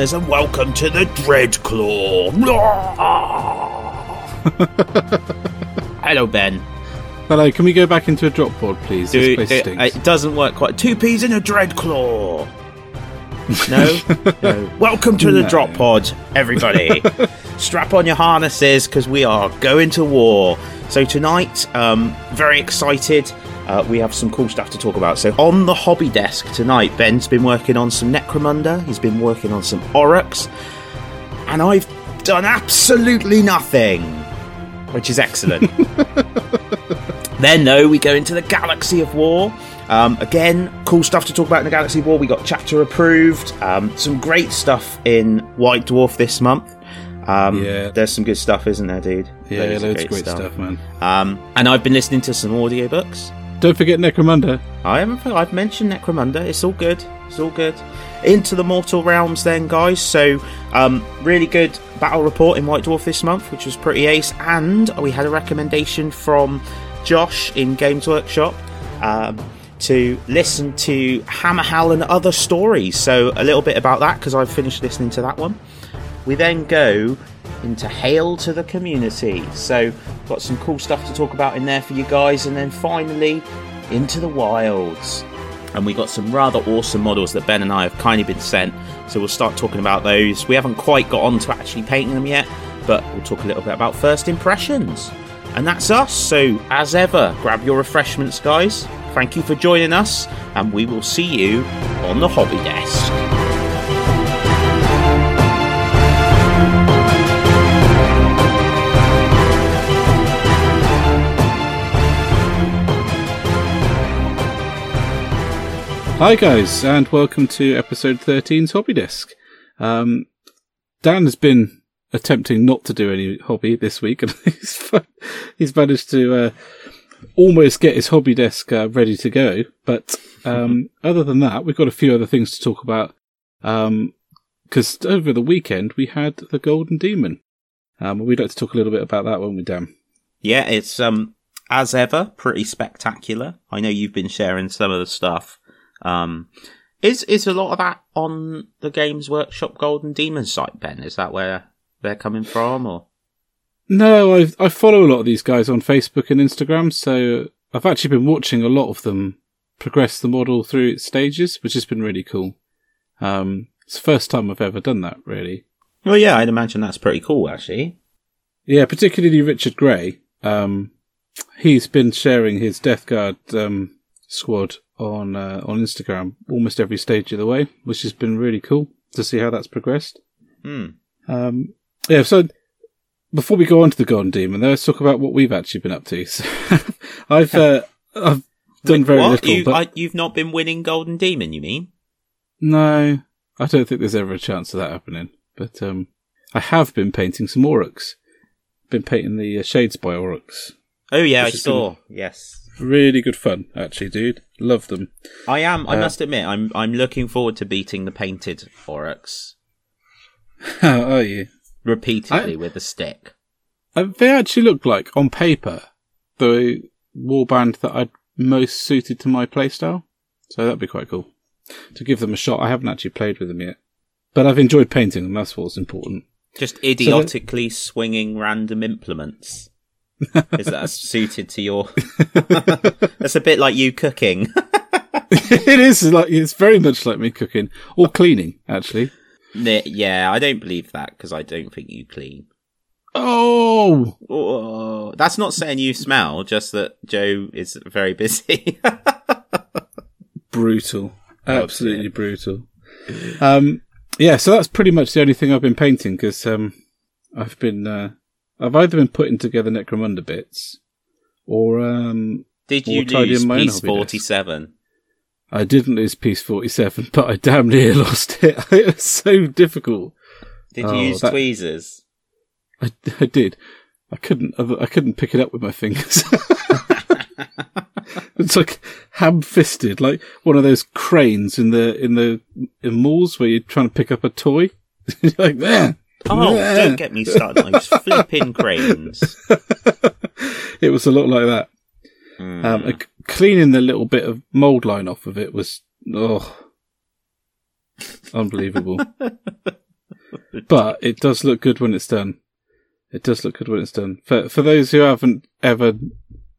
listeners, and welcome to the Dreadclaw. Hello, Ben. Hello, can we go back into a drop pod, please? Do- this place it, stinks. it doesn't work quite. Two peas in a Dreadclaw. No? no. Welcome to the No. drop pod, everybody. Strap on your harnesses because we are going to war. So, tonight, um, very excited. Uh, we have some cool stuff to talk about. So, on the hobby desk tonight, Ben's been working on some Necromunda, he's been working on some Orruks, and I've done absolutely nothing, which is excellent. then, though, we go into the Galaxy of War. Um, again, cool stuff to talk about in the Galaxy of War. We got chapter approved. Um, some great stuff in White Dwarf this month. Um, Yeah. there's some good stuff, isn't there, dude? yeah, loads, of great stuff. man. Um, and I've been listening to some audiobooks. Don't forget Necromunda. I haven't. I've mentioned Necromunda. It's all good. It's all good. Into the mortal realms, then, guys. So, um, really good battle report in White Dwarf this month, which was pretty ace. And we had a recommendation from Josh in Games Workshop um, to listen to Hammerhal and other stories. So, a little bit about that because I've finished listening to that one. We then go into Hail to the Community. So, got some cool stuff to talk about in there for you guys. And then finally, into the wilds. And we got some rather awesome models that Ben and I have kindly been sent. So we'll start talking about those. We haven't quite got on to actually painting them yet, but we'll talk a little bit about first impressions. And that's us. So, as ever, grab your refreshments, guys. Thank you for joining us, and we will see you on the hobby desk. Hi, guys, and welcome to episode 13's Hobby Desk. Um, Dan has been attempting not to do any hobby this week, and he's, he's managed to uh, almost get his hobby desk uh, ready to go. But um, other than that, we've got a few other things to talk about. Because over the weekend, we had the Golden Demon. Um, we'd like to talk a little bit about that, won't we, Dan? Yeah, it's um as ever pretty spectacular. I know you've been sharing some of the stuff. Um, is is a lot of that on the Games Workshop Golden Demon site, Ben? Is that where they're coming from, or No, I I follow a lot of these guys on Facebook and Instagram, so I've actually been watching a lot of them progress the model through its stages, which has been really cool. Um, it's the first time I've ever done that, really. Well, yeah, I'd imagine that's pretty cool, actually. Yeah, particularly Richard Gray. Um, he's been sharing his Death Guard um, squad on uh, on Instagram almost every stage of the way, which has been really cool to see how that's progressed. Hmm. Um, yeah, so before we go on to the Golden Demon, let's talk about what we've actually been up to. So, I've uh, I've done Wait, very what? little, You, but I, you've not been winning Golden Demon, you mean? no, I don't think there's ever a chance of that happening. But um, I have been painting some Orruks. Been painting the uh, Shadespire Orruks. Oh yeah, I saw. Yes, Really good fun, actually, dude. Love them. I am. I Uh, must admit, I'm. I'm looking forward to beating the painted Orruks How are you? repeatedly I- with a stick. Uh, they actually look like, on paper, the warband that I'd most suited to my playstyle. So that'd be quite cool. To give them a shot. I haven't actually played with them yet. But I've enjoyed painting them, that's what's important. Just idiotically swinging random implements. Is that suited to your? That's a bit like you cooking. it is like, it's very much like me cooking. Or cleaning, actually. Yeah, I don't believe that because I don't think you clean. Oh! Oh, that's not saying you smell, just that Joe is very busy. Brutal. Absolutely brutal. Um, yeah, so that's pretty much the only thing I've been painting because um, I've been uh, I've either been putting together Necromunda bits or um, Did you lose piece forty-seven? I didn't lose piece forty seven, but I damn near lost it. it was so difficult. Did Oh, you use that- tweezers? I, I did. I couldn't. I couldn't pick it up with my fingers. it's like ham-fisted, like one of those cranes in the in the in malls where you're trying to pick up a toy. Like there. Oh, there. don't get me started on those flipping cranes. It was a lot like that. Mm. Um, cleaning the little bit of mold line off of it was oh. Unbelievable. but it does look good when it's done. It does look good when it's done. For for those who haven't ever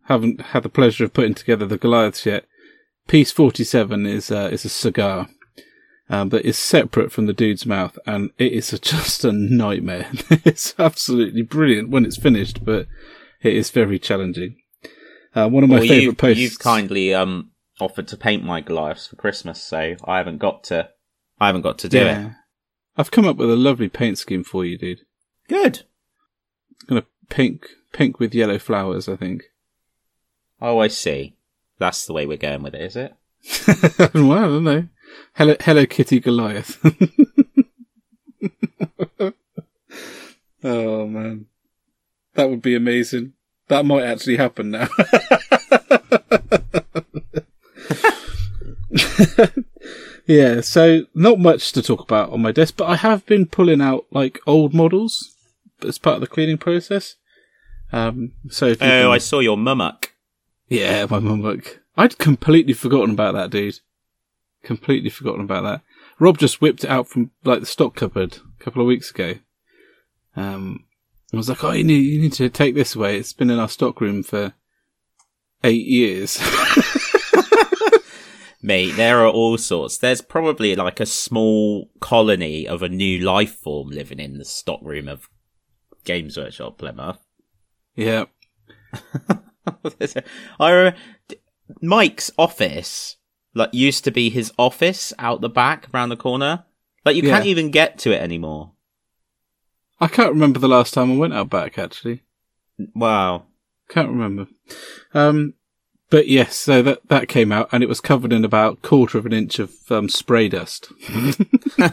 haven't had the pleasure of putting together the Goliaths yet, Piece Forty Seven is uh, is a cigar um, that is separate from the dude's mouth, and it is a, just a nightmare. it's absolutely brilliant when it's finished, but it is very challenging. Uh, one of my Well, favourite you, posts. You've kindly um offered to paint my Goliaths for Christmas, so I haven't got to. I haven't got to do it. I've come up with a lovely paint scheme for you, dude. Good. Gonna pink, pink with yellow flowers, I think. Oh, I see. That's the way we're going with it, is it? well, I don't know. Hello, Hello Kitty Goliath. oh man, that would be amazing. That might actually happen now. yeah, so not much to talk about on my desk, but I have been pulling out like old models as part of the cleaning process. Um, so Oh, can- I saw your Mûmak. yeah, my Mûmak. I'd completely forgotten about that, dude. Completely forgotten about that. Rob just whipped it out from like the stock cupboard a couple of weeks ago. Um, I was like, "Oh, you need you need to take this away. It's been in our stock room for eight years." Mate, there are all sorts. There's probably like a small colony of a new life form living in the stockroom of Games Workshop Plymouth. yeah, I remember Mike's office, like, used to be his office out the back, around the corner. Like, you can't even get to it anymore. I can't remember the last time I went out back. Actually, Wow. can't remember. Um, but yes, so that that came out, and it was covered in about quarter of an inch of um, spray dust.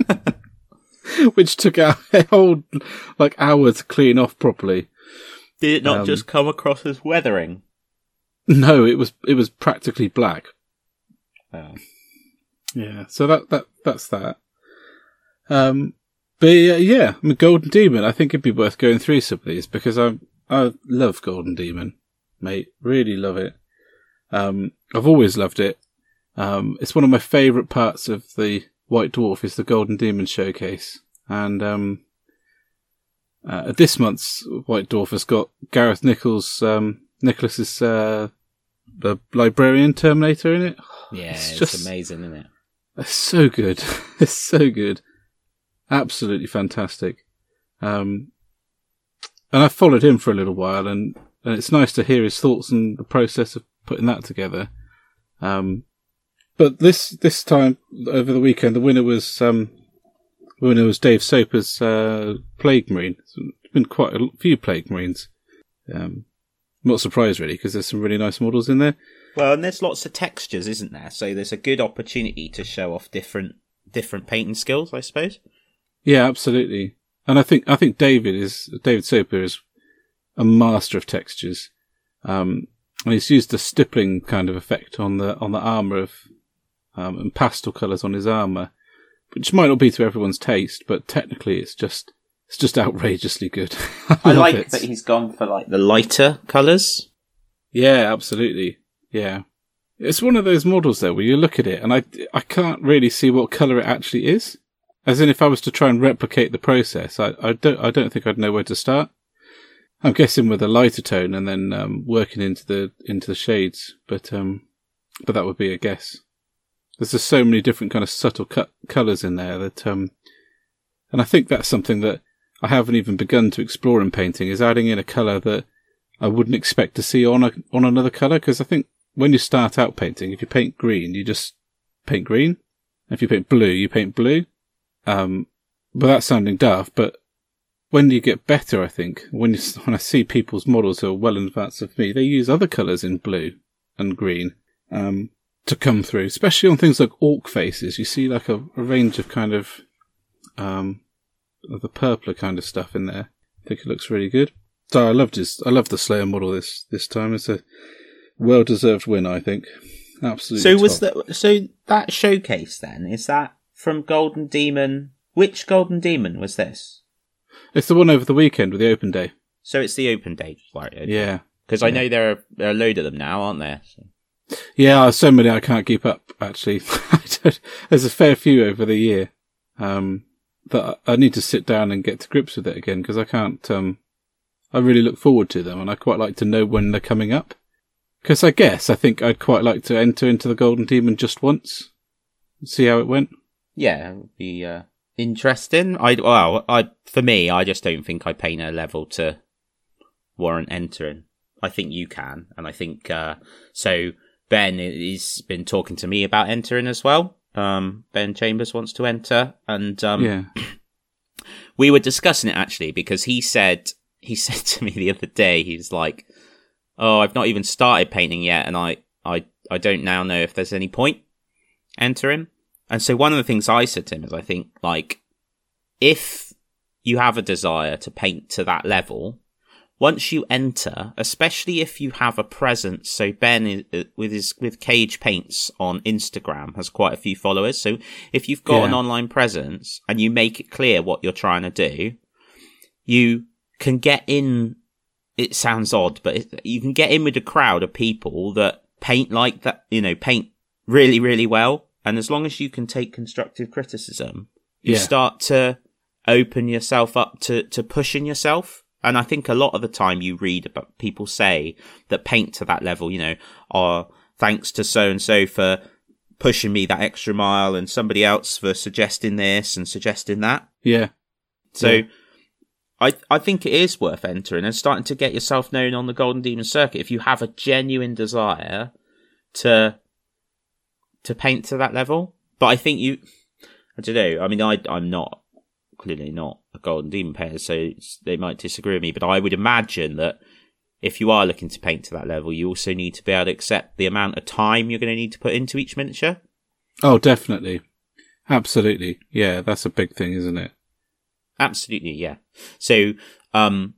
which took out a whole like hour to clean off properly. Did it not Um, just come across as weathering? No, it was it was practically black. Yeah, so that that that's that. Um, but yeah, yeah, I mean, Golden Demon. I think it'd be worth going through some of these because I I love Golden Demon, mate. Really love it. Um, I've always loved it. Um, it's one of my favourite parts of the White Dwarf is the Golden Demon showcase, and um, uh, this month's White Dwarf has got Gareth Nichols, um, Nicholas's uh, the librarian Terminator in it. Yeah, It's it's, just- amazing, isn't it? It's so good. it's so good. Absolutely fantastic. Um, and I followed him for a little while and, and it's nice to hear his thoughts and the process of putting that together. Um, but this, this time over the weekend, the winner was, um, winner was Dave Soper's, uh, Plague Marine. It's been quite a few Plague Marines. Um, not surprised really because there's some really nice models in there. Well, and there's lots of textures, isn't there? So there's a good opportunity to show off different different painting skills, I suppose. Yeah, absolutely. And I think I think David is David Soper is a master of textures. Um, and he's used a stippling kind of effect on the on the armor of um, and pastel colours on his armor, which might not be to everyone's taste, but technically it's just it's just outrageously good. I love like it. that he's gone for like the lighter colours. Yeah, absolutely. Yeah. It's one of those models though where you look at it and I, I can't really see what colour it actually is. As in if I was to try and replicate the process, I, I don't, I don't think I'd know where to start. I'm guessing with a lighter tone and then, um, working into the, into the shades, but, um, but that would be a guess. There's just so many different kind of subtle cut colours in there that, um, and I think that's something that I haven't even begun to explore in painting is adding in a colour that I wouldn't expect to see on a, on another colour because I think when you start out painting, if you paint green, you just paint green. If you paint blue, you paint blue. Um, without sounding daft, but when you get better, I think when you, when I see people's models who are well in advance of me, they use other colours in blue and green um, to come through, especially on things like orc faces. You see like a, a range of kind of um, of the purpler kind of stuff in there. I think it looks really good. So I loved his, I loved the Slayer model this this time. It's a well deserved win, I think. Absolutely. So was that so that showcase then is that from Golden Demon? Which Golden Demon was this? It's the one over the weekend with the open day. So it's the open day, right? Yeah. Because I know there are, there are a load of them now, aren't there? So. Yeah, so many I can't keep up, actually. There's a fair few over the year. Um, that I need to sit down and get to grips with it again because I can't. Um, I really look forward to them, and I quite like to know when they're coming up. Because I guess I think I'd quite like to enter into the Golden Demon just once, see how it went. Yeah, it would be uh, interesting. I well, I for me, I just don't think I paint a level to warrant entering. I think you can, and I think uh, so. Ben has been talking to me about entering as well. Um, ben Chambers wants to enter, and um, Yeah, we were discussing it actually because he said he said to me the other day he's like, "Oh, I've not even started painting yet, and I I I don't now know if there's any point entering." And so one of the things I said to him is, I think like if you have a desire to paint to that level, once you enter, especially if you have a presence. So Ben is, uh, with his with Cage Paints on Instagram has quite a few followers. So if you've got Yeah. an online presence and you make it clear what you're trying to do, you can get in. It sounds odd, but it, you can get in with a crowd of people that paint like that. You know, paint really, really well. And as long as you can take constructive criticism, you Yeah. start to open yourself up to, to pushing yourself. And I think a lot of the time you read about people say that paint to that level, you know, are thanks to so and so for pushing me that extra mile and somebody else for suggesting this and suggesting that. yeah, So Yeah. I I think it is worth entering and starting to get yourself known on the Golden Demon circuit if you have a genuine desire to to paint to that level. But I think you I don't know. I mean I I'm not clearly not a Golden Demon painter, so they might disagree with me, but I would imagine that if you are looking to paint to that level, you also need to be able to accept the amount of time you're going to need to put into each miniature. oh, definitely, absolutely, yeah. That's a big thing, isn't it? Absolutely, yeah. So, um,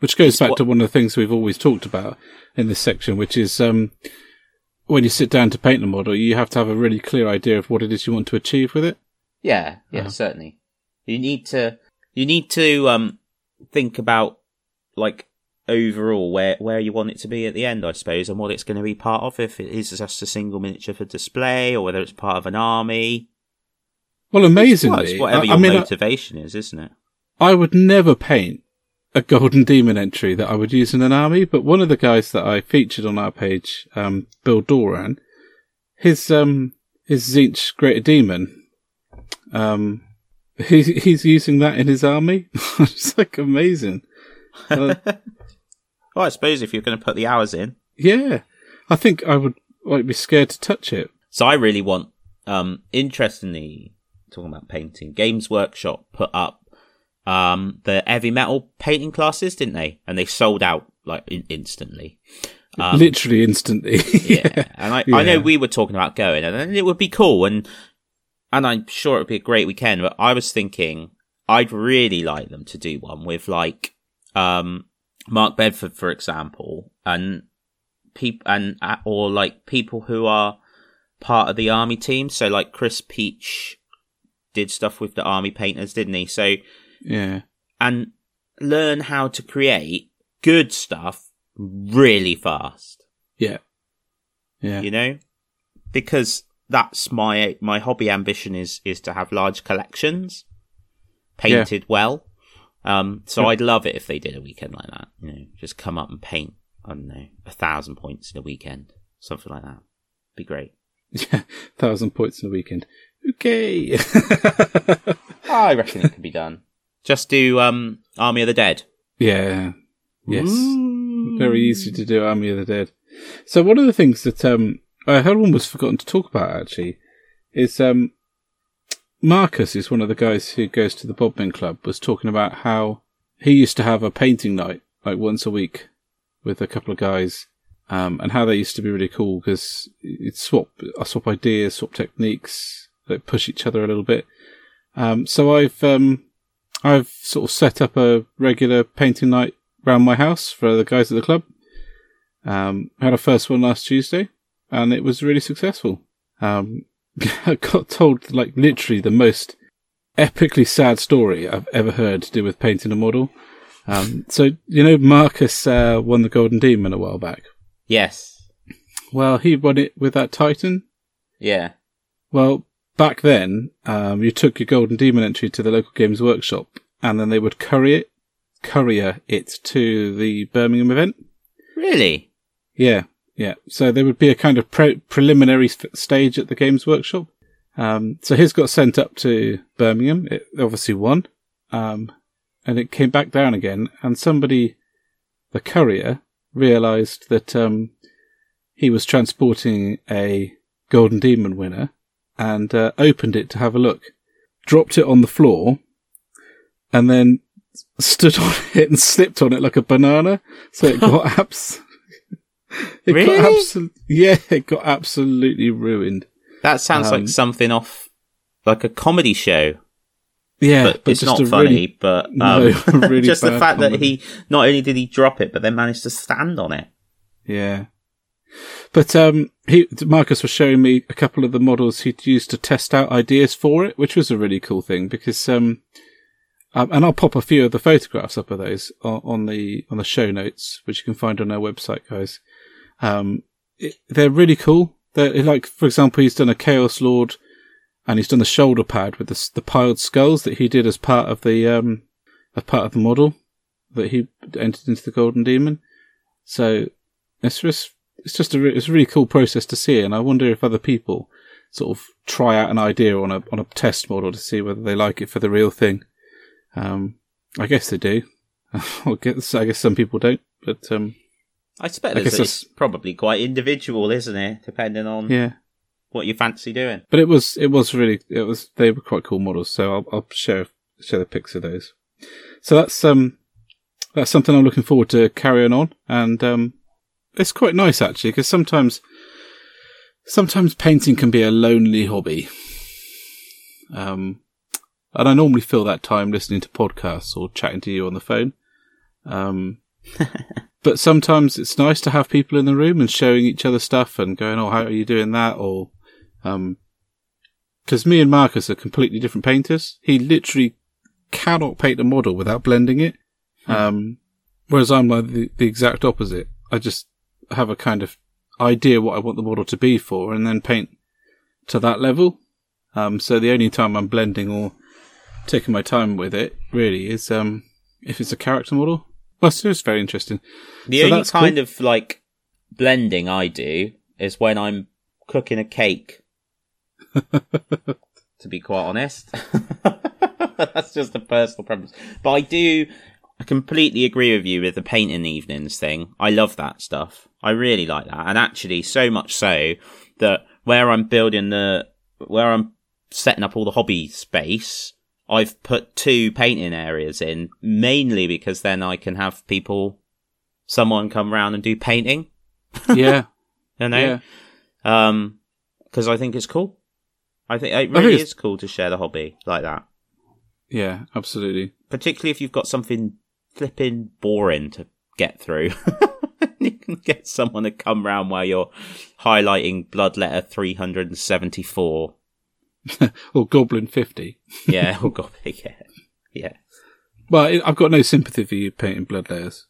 Which goes back what- to one of the things we've always talked about in this section, which is um, when you sit down to paint a model, you have to have a really clear idea of what it is you want to achieve with it. Yeah, yeah, Uh-huh. certainly. You need to you need to um think about like overall where where you want it to be at the end, I suppose, and what it's going to be part of. If it is just a single miniature for display, or whether it's part of an army. Well, amazingly, it's whatever I, your I mean, I- motivation is, isn't it? I would never paint a golden demon entry that I would use in an army, but one of the guys that I featured on our page, um, Bill Doran, his um his Tzeentch Greater Demon, um, he's he's using that in his army. it's like amazing. Uh, Well, I suppose if you're going to put the hours in. yeah, I think I would like be scared to touch it. So I really want, um, interestingly, talking about painting, Games Workshop put up um, the heavy metal painting classes, didn't they? And they sold out like in- instantly. Um, Literally instantly. yeah. And I, I know we were talking about going, and it would be cool, and and I'm sure it would be a great weekend. But I was thinking I'd really like them to do one with like um, Mark Bedford, for example, and people and uh, or like people who are part of the army team. So like Chris Peach did stuff with the army painters, didn't he? So yeah. and learn how to create good stuff really fast Yeah. Yeah. you know because that's my my hobby ambition is is to have large collections painted well um so Yeah. i'd love it if they did a weekend like that you know just come up and paint i don't know a thousand points in a weekend something like that be great Yeah. Thousand points in a weekend. Okay. i reckon it could be done just do um army of the dead yeah. Yes. Ooh. Very easy to do Army of the Dead. So one of the things that um I had almost forgotten to talk about actually is um Marcus is one of the guys who goes to the Bodmin Club was talking about how he used to have a painting night like once a week with a couple of guys um and how they used to be really cool because it's swap I swap ideas, swap techniques, like push each other a little bit. Um so I've um I've sort of set up a regular painting night around my house for the guys at the club. Um, I had a first one last Tuesday, and it was really successful. Um, I got told like literally the most epically sad story I've ever heard to do with painting a model. Um, so you know, Marcus uh, won the Golden Demon a while back. yes Well, he won it with that Titan. yeah Well, back then, um, you took your Golden Demon entry to the local Games Workshop, and then they would courier it, courier it to the Birmingham event. Really? Yeah, yeah. So there would be a kind of pre- preliminary st- stage at the Games Workshop. Um, so his got sent up to Birmingham. It obviously won. Um, and it came back down again. And somebody, the courier, realized that, um, he was transporting a Golden Demon winner and, uh, opened it to have a look, dropped it on the floor and then stood on it and slipped on it like a banana. So it got abs- it Really? got absol- yeah, it got absolutely ruined. That sounds Um, like something off like a comedy show. Yeah, but, it's not funny. really- but um, No, really just the fact that he not only did he drop it, but then managed to stand on it. Yeah. But um, he Marcus was showing me a couple of the models he'd used to test out ideas for it, which was a really cool thing because um, um and I'll pop a few of the photographs up of those on, on the on the show notes, which you can find on our website, guys. Um, it, they're really cool. They're like, for example, he's done a Chaos Lord, and he's done the shoulder pad with the the piled skulls that he did as part of the um as part of the model that he entered into the Golden Demon. So it's just it's just a re- it's a really cool process to see, and I wonder if other people sort of try out an idea on a on a test model to see whether they like it for the real thing. Um, I guess they do. I guess I guess some people don't, but um, I suppose I it's probably quite individual, isn't it? Depending on yeah. what you fancy doing. But it was it was really it was they were quite cool models, so I'll I'll share share the pics of those. So that's um that's something I'm looking forward to carrying on, and um it's quite nice actually because sometimes sometimes painting can be a lonely hobby. Um, and I normally fill that time listening to podcasts or chatting to you on the phone. Um, but sometimes it's nice to have people in the room and showing each other stuff and going, "Oh, how are you doing that?" or um, because me and Marcus are completely different painters. He literally cannot paint a model without blending it. Um, whereas I'm like the, the exact opposite. I just have a kind of idea what I want the model to be for and then paint to that level. Um, so the only time I'm blending or taking my time with it really is, um, if it's a character model. Well, so it's very interesting. The So only that's cool. kind of like blending I do is when I'm cooking a cake. to be quite honest, that's just a personal preference. But I do, I completely agree with you with the painting evenings thing. I love that stuff. I really like that, and actually, so much so that where I'm building the, where I'm setting up all the hobby space, I've put two painting areas in, mainly because then I can have people, someone come round and do painting, Yeah. you know? yeah. Um, because I think it's cool. I think it really it's- is cool to share the hobby like that, Yeah, absolutely. particularly if you've got something flipping boring to get through. you can get someone to come round while you're highlighting bloodletter 374. Or Goblin 50. Yeah, or Goblin, yeah, yeah. Well, I've got no sympathy for you painting bloodletters.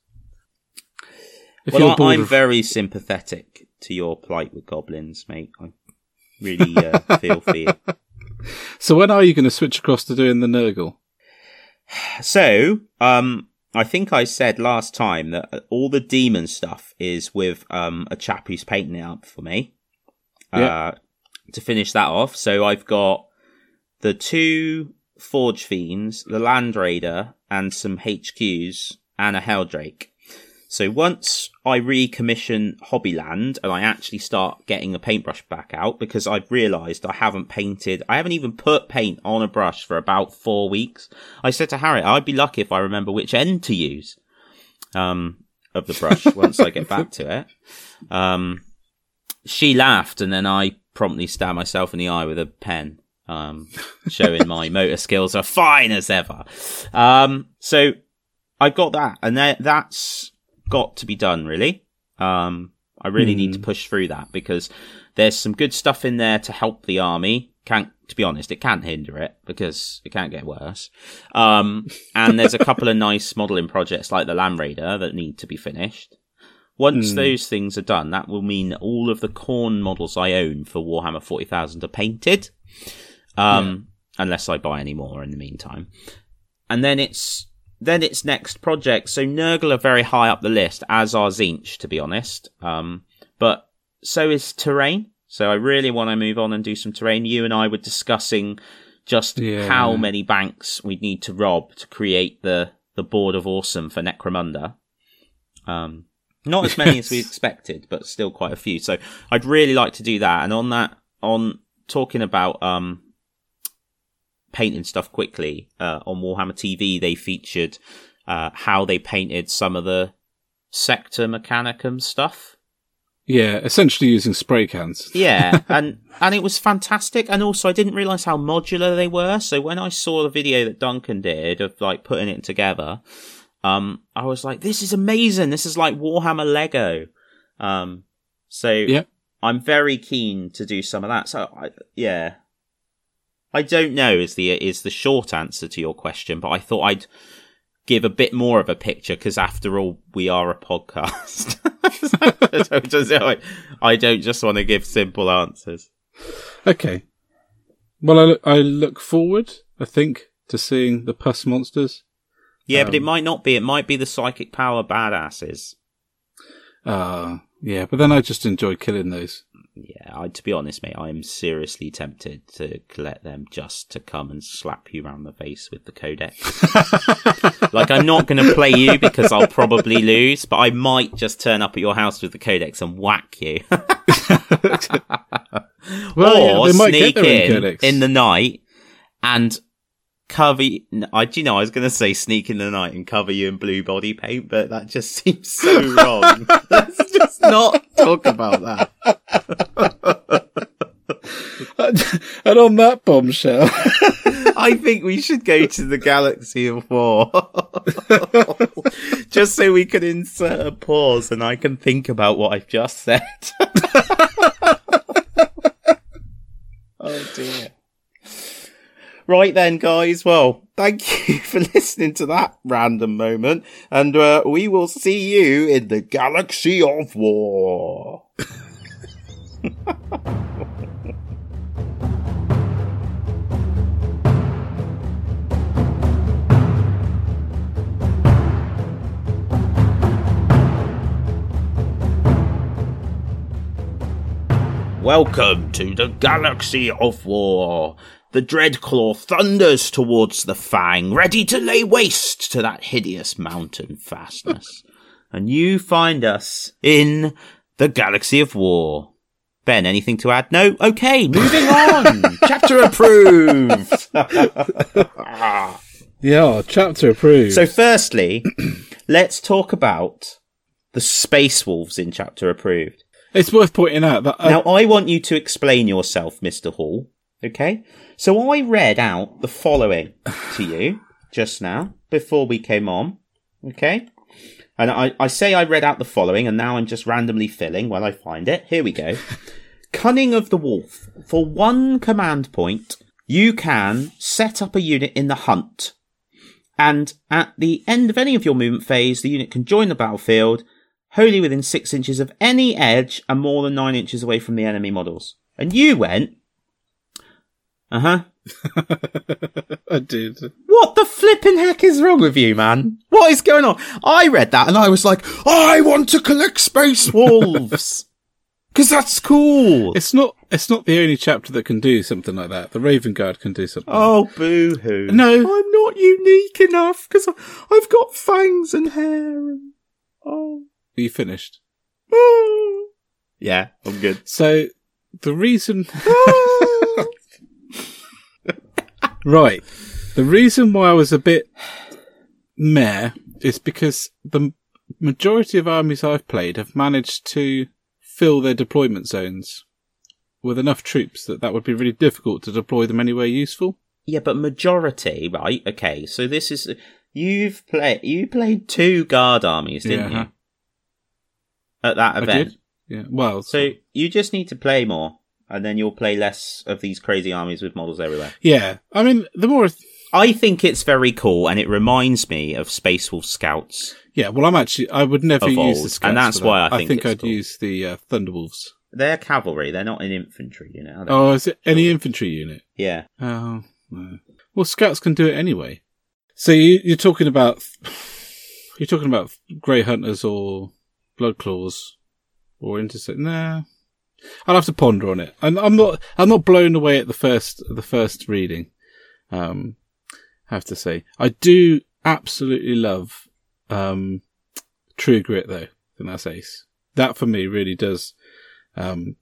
If well, I, I'm of- very sympathetic to your plight with goblins, mate. I really uh, feel for you. So when are you going to switch across to doing the Nurgle? So, um, I think I said last time that all the demon stuff is with um, a chap who's painting it up for me. Yeah. Uh, to finish that off, so I've got the two Forge Fiends, the Land Raider, and some HQs, and a Heldrake. So once I recommission Hobbyland and I actually start getting the paintbrush back out, because I've realised I haven't painted, I haven't even put paint on a brush for about four weeks. I said to Harriet, I'd be lucky if I remember which end to use um, of the brush once I get back to it. Um, she laughed, and then I promptly stabbed myself in the eye with a pen, um, showing my motor skills are fine as ever. Um, so I got that, and that, that's got to be done, really. Um, I really need to push through that because there's some good stuff in there to help the army. Can't, to be honest, it can't hinder it because it can't get worse. Um, and there's a couple of nice modelling projects like the Land Raider that need to be finished. Once Hmm. those things are done, that will mean that all of the Khorne models I own for Warhammer 40,000 are painted. Um, unless I buy any more in the meantime. And then it's then it's next project. So Nurgle are very high up the list, as are Tzeentch, to be honest. Um, but so is Terrain. So I really want to move on and do some Terrain. You and I were discussing just Yeah. how many banks we need to rob to create the the board of awesome for Necromunda. Um, not as many as we expected, but still quite a few. So I'd really like to do that. And on that, on talking about um, painting stuff quickly uh, on Warhammer TV, they featured uh, how they painted some of the Sector Mechanicus stuff. Yeah, essentially using spray cans. Yeah, and and it was fantastic. And also, I didn't realize how modular they were. So when I saw the video that Duncan did of like putting it together, um, I was like, "This is amazing! This is like Warhammer Lego." Um, so Yeah. I'm very keen to do some of that. So I, yeah, I don't know is the is the short answer to your question, but I thought I'd give a bit more of a picture because after all, we are a podcast. I, don't just, I, I don't just want to give simple answers. Okay. Well, I I look forward, I think, to seeing the pus monsters. Yeah, but it Um, might not be. It might be the psychic power badasses. Uh, yeah, but then I just enjoy killing those. Yeah, I, to be honest, mate, I am seriously tempted to collect them just to come and slap you round the face with the codex. like, I'm not going to play you because I'll probably lose, but I might just turn up at your house with the codex and whack you. Well, yeah, or get sneak in codex. in the night and cover. You, I do you know I was going to say sneak in the night and cover you in blue body paint, but that just seems so wrong. Let's just not talk about that. and on that bombshell, I think we should go to the Galaxy of War. just so we can insert a pause and I can think about what I've just said. oh dear. Right then, guys. Well, thank you for listening to that random moment, and uh, we will see you in the Galaxy of War. Welcome to the Galaxy of War. The Dreadclaw thunders towards the Fang, ready to lay waste to that hideous mountain fastness. and you find us in the Galaxy of War. Ben, anything to add? No? Okay, moving on. Chapter approved. yeah, chapter approved. so, firstly, let's talk about the Space Wolves in chapter approved. it's worth pointing out that I, Now, I want you to explain yourself, Mr. Hall. Okay? So I read out the following to you just now before we came on. Okay? And I, I say I read out the following and now I'm just randomly filling while I find it. Here we go. Cunning of the Wolf. For one command point, you can set up a unit in the hunt. And at the end of any of your movement phase, the unit can join the battlefield wholly within six inches of any edge and more than nine inches away from the enemy models. And you went, uh huh. I did. What the flipping heck is wrong with you, man? What is going on? I read that and I was like, I want to collect space wolves. Cause that's cool. It's not. It's not the only chapter that can do something like that. The Raven Guard can do something. Oh, boo hoo. No. I'm not unique enough because I've got fangs and hair and, oh, Are you finished? oh. Yeah, I'm good. So the reason, right, the reason why I was a bit meh is because the majority of armies I've played have managed to fill their deployment zones with enough troops that that would be really difficult to deploy them anywhere useful. Yeah, but majority, right? Okay, so this is you've played you played two guard armies, didn't Yeah. you? At that I event. did. Yeah. Well, So you just need to play more, and then you'll play less of these crazy armies with models everywhere. yeah. I mean, the more, I think it's very cool, and it reminds me of Space Wolf Scouts. yeah. Well, I'm actually, I would never use old, the and that's that. why I think it's I'd cool. use the uh, Thunderwolves. they're cavalry. They're not in infantry. You know. are they? Oh, is it any infantry unit? Yeah. Oh, no. well, scouts can do it anyway. So you, you're talking about you're talking about grey hunters or blood claws or intercept. Nah, I'll have to ponder on it. I'm, I'm not I'm not blown away at the first the first reading. Um, have to say I do absolutely love um, True Grit though. I think that's ace. That for me really does um,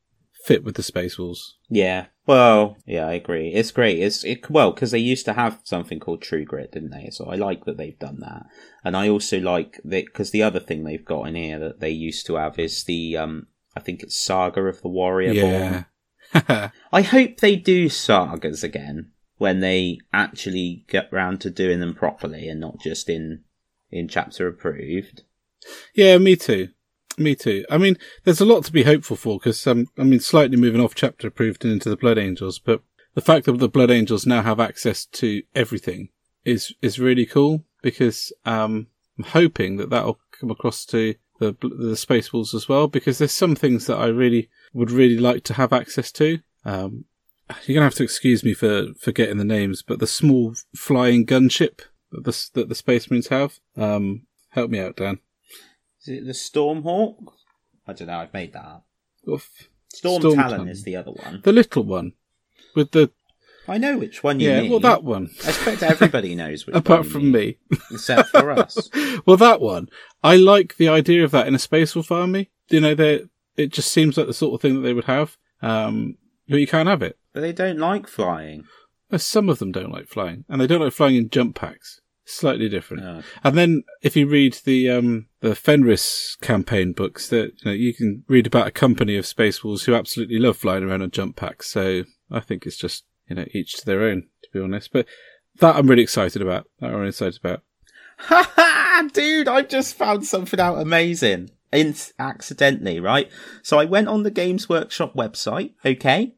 fit with the Space Wolves. Yeah. Well, yeah, I agree. It's great. It's it, well because they used to have something called True Grit, didn't they? So I like that they've done that, and I also like that because the other thing they've got in here that they used to have is the um I think it's Saga of the Warrior Born. Yeah. I hope they do sagas again when they actually get round to doing them properly and not just in in chapter approved. Yeah, me too. Me too. I mean, there's a lot to be hopeful for because, um, I mean, slightly moving off chapter approved and into the Blood Angels, but the fact that the Blood Angels now have access to everything is, is really cool because, um, I'm hoping that that'll come across to the, the Space Wolves as well because there's some things that I really would really like to have access to. Um, you're gonna have to excuse me for forgetting the names, but the small flying gunship that the, that the Space Marines have, um, help me out, Dan. Is it the Stormhawk? I don't know. I've made that up. Oof. Storm, Storm Talon Talon. is the other one. The little one with the I know which one you yeah, mean. well that one. I expect everybody knows which Apart from mean, me. except for us. well, that one. I like the idea of that in a space wolf army. You know, it just seems like the sort of thing that they would have. Um, but you can't have it. But they don't like flying. Uh, Some of them don't like flying, and they don't like flying in jump packs. Slightly different. No. And then if you read the um the Fenris campaign books, that you know you can read about a company of space wolves who absolutely love flying around on jump packs. So I think it's just you know each to their own, to be honest. But that I'm really excited about. That I'm really excited about. Ha ha! Dude, I just found something out amazing. In- accidentally, right? So I went on the Games Workshop website, okay,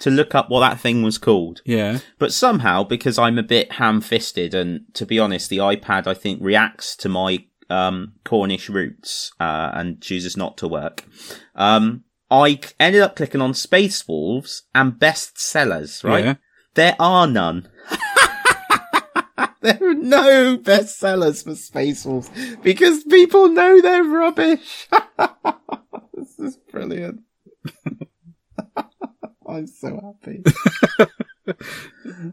to look up what that thing was called. Yeah. But somehow, because I'm a bit ham-fisted, and to be honest, the iPad I think reacts to my um, Cornish roots uh, and chooses not to work. Um, I ended up clicking on Space Wolves and bestsellers. Right? Yeah. There are none. there are no bestsellers for Space Wolves because people know they're rubbish. this is brilliant. I'm so happy.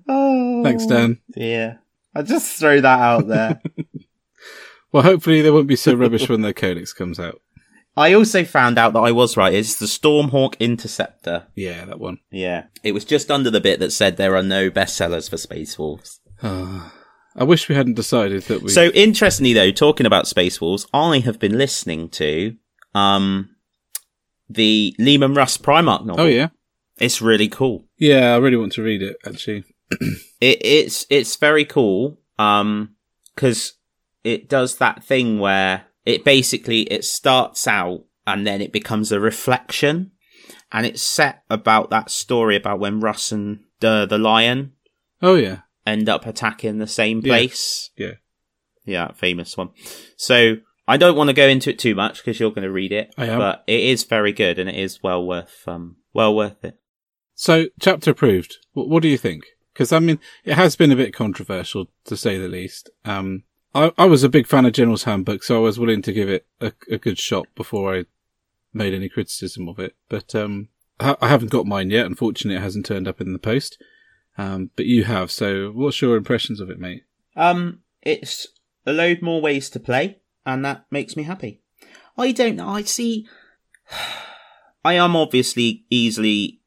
oh, Thanks, Dan. Oh, yeah. I just throw that out there. Well, hopefully they won't be so rubbish when their codex comes out. I also found out that I was right. It's the Stormhawk Interceptor. Yeah, that one. Yeah. It was just under the bit that said there are no bestsellers for Space Wolves. Ah. I wish we hadn't decided that we. So interestingly though, talking about Space Wolves, I have been listening to um the Leman Russ Primarch novel. oh yeah, It's really cool. yeah. I really want to read it. Actually, It, it's it's very cool um because it does that thing where it basically it starts out and then it becomes a reflection and it's set about that story about when Russ and the the lion oh yeah, end up attacking the same Yeah. place. yeah. Yeah, famous one. So I don't want to go into it too much because you're going to read it, I am. but it is very good and it is well worth um well worth it. So chapter approved. What, what do you think? Because I mean, it has been a bit controversial to say the least. Um, I, I was a big fan of General's Handbook, so I was willing to give it a, a good shot before I made any criticism of it. But um, I, I haven't got mine yet. Unfortunately, it hasn't turned up in the post. Um, but you have. So, what's your impressions of it, mate? Um, it's a load more ways to play, and that makes me happy. I don't know. I see. I am obviously easily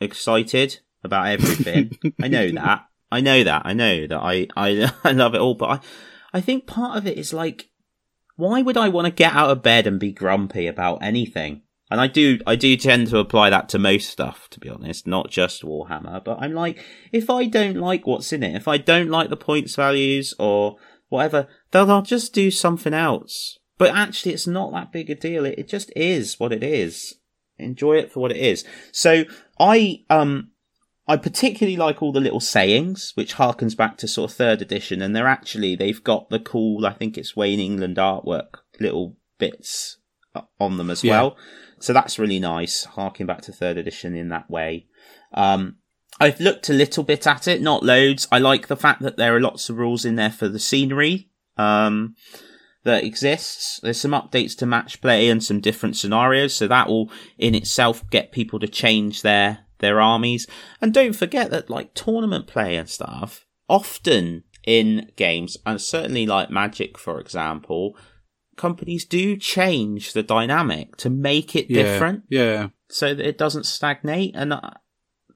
excited about everything. I know that. I know that. I know that. I, I I love it all, but I I think part of it is like, why would I want to get out of bed and be grumpy about anything? And I do I do tend to apply that to most stuff, to be honest, not just Warhammer. But I'm like, if I don't like what's in it, if I don't like the points values or whatever, then I'll just do something else. But actually, it's not that big a deal. It, it just is what it is. Enjoy it for what it is. So I um I particularly like all the little sayings, which harkens back to sort of third edition, and they're actually they've got the cool, I think it's Wayne England artwork, little bits on them as Yeah. well. So that's really nice, harking back to third edition in that way. Um, I've looked a little bit at it, not loads. I like the fact that there are lots of rules in there for the scenery um, that exists. There's some updates to match play and some different scenarios, so that will in itself get people to change their their armies. And don't forget that like tournament play and stuff, often in games, and certainly like Magic, for example, companies do change the dynamic to make it Yeah. different Yeah. so that it doesn't stagnate. And I,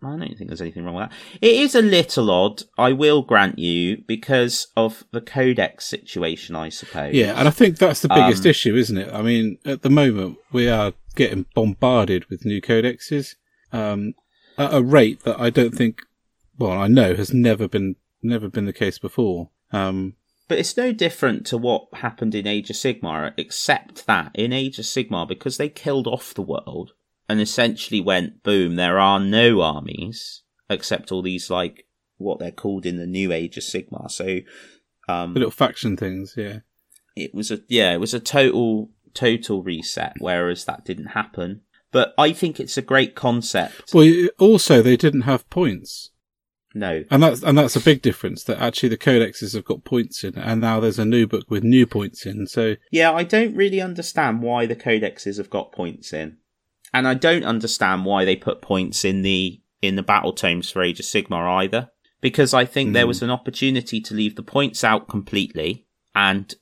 I don't think there's anything wrong with that. It is a little odd, I will grant you, because of the codex situation, I suppose. Yeah, and I think that's the biggest Um, issue, isn't it? I mean, at the moment, we are getting bombarded with new codexes um, at a rate that I don't think, well, I know has never been never been the case before. Um, But it's no different to what happened in Age of Sigmar, except that in Age of Sigmar, because they killed off the world and essentially went, boom, there are no armies, except all these, like, what they're called in the new Age of Sigmar. So, um, the little faction things, yeah. it was a yeah, it was a total total reset. Whereas that didn't happen. But I think it's a great concept. Well, also they didn't have points, no, and that's and that's a big difference. That actually the codexes have got points in, and now there's a new book with new points in. So yeah, I don't really understand why the codexes have got points in, and I don't understand why they put points in the in the battle tomes for Age of Sigmar either. Because I think there Hmm. was an opportunity to leave the points out completely and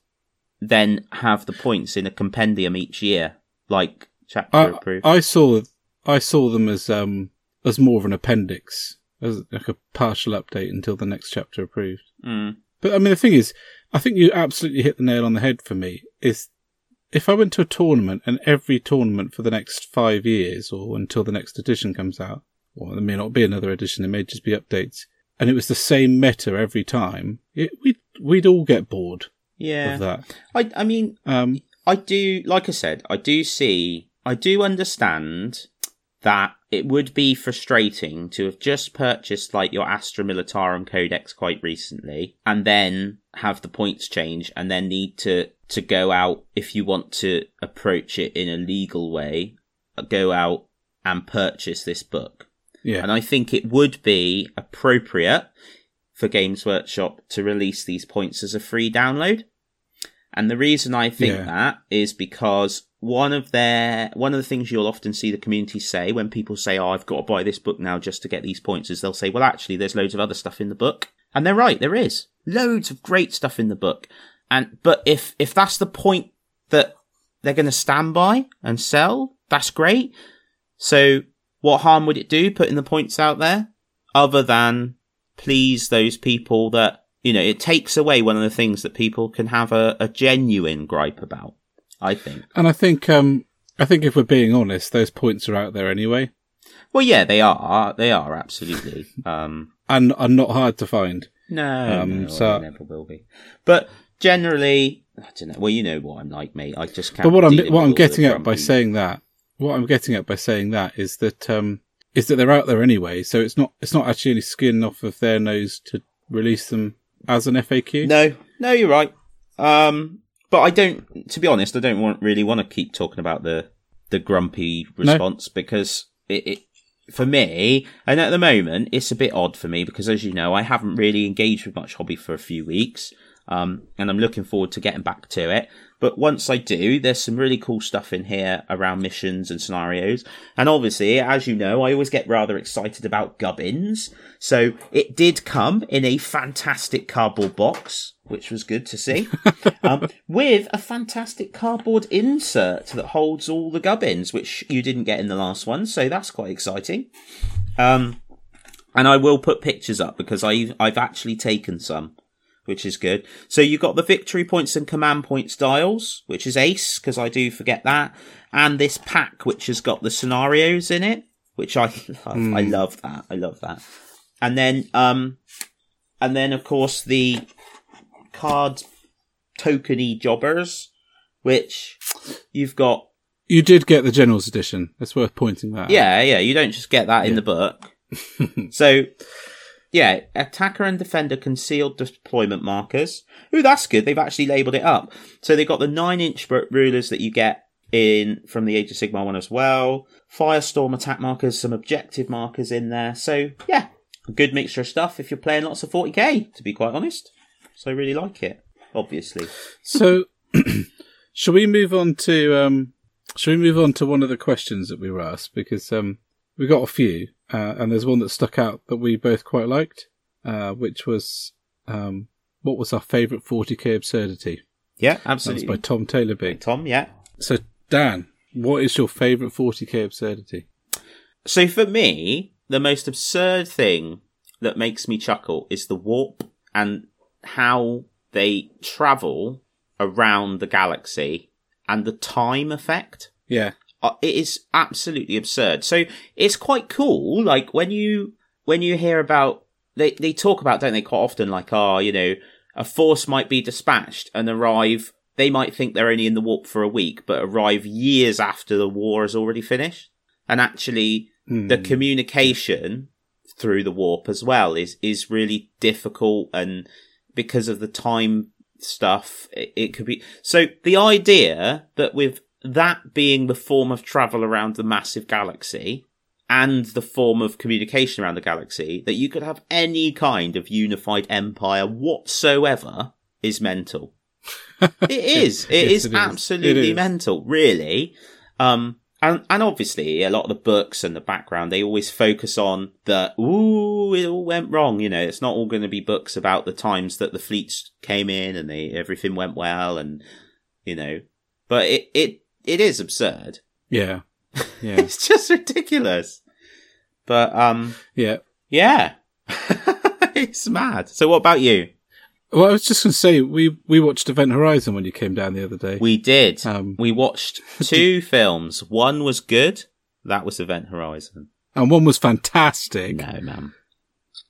then have the points in a compendium each year, like chapter I, approved. I saw I saw them as um as more of an appendix, as like a partial update until the next chapter approved. Mm. But I mean, the thing is, I think you absolutely hit the nail on the head for me. Is if I went to a tournament and every tournament for the next five years or until the next edition comes out, or there may not be another edition, it may just be updates, and it was the same meta every time, it, we'd we'd all get bored Yeah. of that. I I mean, Um, I do, like I said, I do see, I do understand that it would be frustrating to have just purchased like your Astra Militarum Codex quite recently and then have the points change and then need to, to go out if you want to approach it in a legal way, uh, go out and purchase this book. yeah, And I think it would be appropriate for Games Workshop to release these points as a free download. And the reason I think Yeah. that is because one of their one of the things you'll often see the community say when people say, "Oh, I've got to buy this book now just to get these points," is they'll say, "Well, actually, there's loads of other stuff in the book," and they're right. There is loads of great stuff in the book, and but if if that's the point that they're going to stand by and sell, that's great. So, what harm would it do putting the points out there, other than please those people that you know? It takes away one of the things that people can have a, a genuine gripe about. I think. and I think um, I think if we're being honest, those points are out there anyway, Well, yeah, they are. They are absolutely. Um, and are not hard to find. no, Um, no, so- never will be. But generally, I don't know. Well, you know what I'm like, mate. I just can't. But what I'm what I'm getting at by saying that, what I'm getting at by saying that is that um, is that they're out there anyway. So it's not it's not actually any skin off of their nose to release them as an FAQ. No, no, you're right. Um, but I don't. To be honest, I don't want really want to keep talking about the the grumpy response because it, it for me, and at the moment, it's a bit odd for me because, as you know, I haven't really engaged with much hobby for a few weeks. Um, and I'm looking forward to getting back to it. But once I do, there's some really cool stuff in here around missions and scenarios. And obviously, as you know, I always get rather excited about gubbins. So it did come in a fantastic cardboard box, which was good to see, um, with a fantastic cardboard insert that holds all the gubbins, which you didn't get in the last one. So that's quite exciting. Um, and I will put pictures up because I've, I've actually taken some which is good. So you've got the victory points and command points dials, which is ace because I do forget that, and this pack which has got the scenarios in it, which I love. I love that. I love that. And then, um, and then of course the card tokeny jobbers, which you've got. You did get the General's Edition. It's worth pointing that. out. Yeah, yeah. You don't just get that in the book. so yeah, attacker and defender concealed deployment markers. Ooh, that's good. They've actually labelled it up. So they've got the nine inch rulers that you get in from the Age of Sigmar one as well. Firestorm attack markers, some objective markers in there. So yeah, a good mixture of stuff if you're playing lots of 40k, to be quite honest. So I really like it, obviously. So, shall we move on to um, shall we move on to one of the questions that we were asked because um, we got a few, uh, and there's one that stuck out that we both quite liked, uh, which was um, what was our favourite 40k absurdity? Yeah, absolutely. by Tom Taylor Big. Tom, yeah. So, Dan, what is your favourite 40k absurdity? So for me, the most absurd thing that makes me chuckle is the warp and how they travel around the galaxy and the time effect. Yeah, Uh, it is absolutely absurd. So it's quite cool. Like when you when you hear about they they talk about don't they quite often like oh you know a force might be dispatched and arrive. They might think they're only in the warp for a week, but arrive years after the war has already finished. And actually, hmm. the communication through the warp as well is is really difficult, and because of the time stuff, it, it could be. So the idea that with that being the form of travel around the massive galaxy and the form of communication around the galaxy, that you could have any kind of unified empire whatsoever is mental. It is. It Yes, is it is. absolutely It is. mental, really. Um, and, and obviously, a lot of the books and the background, they always focus on the, ooh, it all went wrong. You know, it's not all going to be books about the times that the fleets came in and they, everything went well and, you know, but it, it, it is absurd. yeah, yeah, It's just ridiculous. But, um, yeah. yeah. it's mad. So what about you? Well, I was just going to say we we watched Event Horizon when you came down the other day. We did. Um, we watched two films. One was good. That was Event Horizon. and one was fantastic, No, man.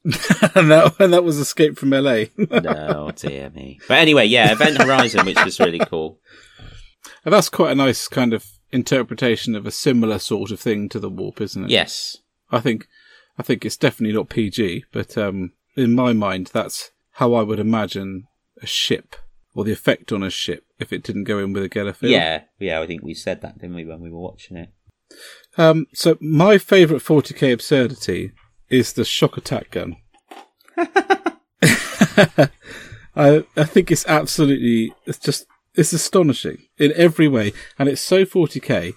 and that and that was Escape from LA. No, dear me. But anyway, yeah, Event Horizon, which was really cool. And that's quite a nice kind of interpretation of a similar sort of thing to the warp, isn't it? Yes. I think I think it's definitely not PG, but um, in my mind, that's how I would imagine a ship or the effect on a ship if it didn't go in with a Gellerfield. Yeah. Yeah, I think we said that, didn't we, when we were watching it? Um, so my favourite 40k absurdity is the shock attack gun. I I think it's absolutely it's just it's astonishing in every way, and it's so 40k.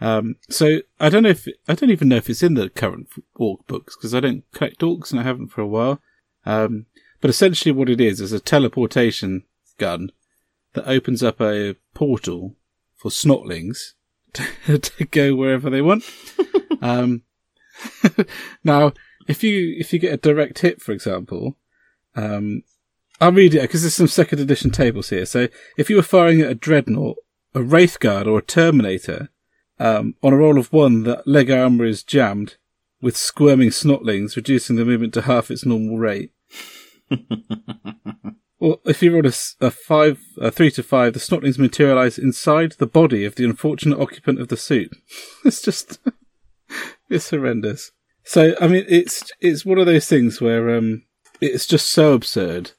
Um, so I don't know if I don't even know if it's in the current orc books because I don't collect orcs and I haven't for a while. Um, but essentially, what it is is a teleportation gun that opens up a portal for snotlings to, to go wherever they want. um, now, if you if you get a direct hit, for example, um, I'll read it because there's some second edition tables here. So, if you were firing at a dreadnought, a wraith guard, or a terminator, um, on a roll of one, that leg armor is jammed with squirming snotlings, reducing the movement to half its normal rate. Well, if you roll a, a five, a three to five, the snotlings materialize inside the body of the unfortunate occupant of the suit. It's just, it's horrendous. So, I mean, it's it's one of those things where um, it's just so absurd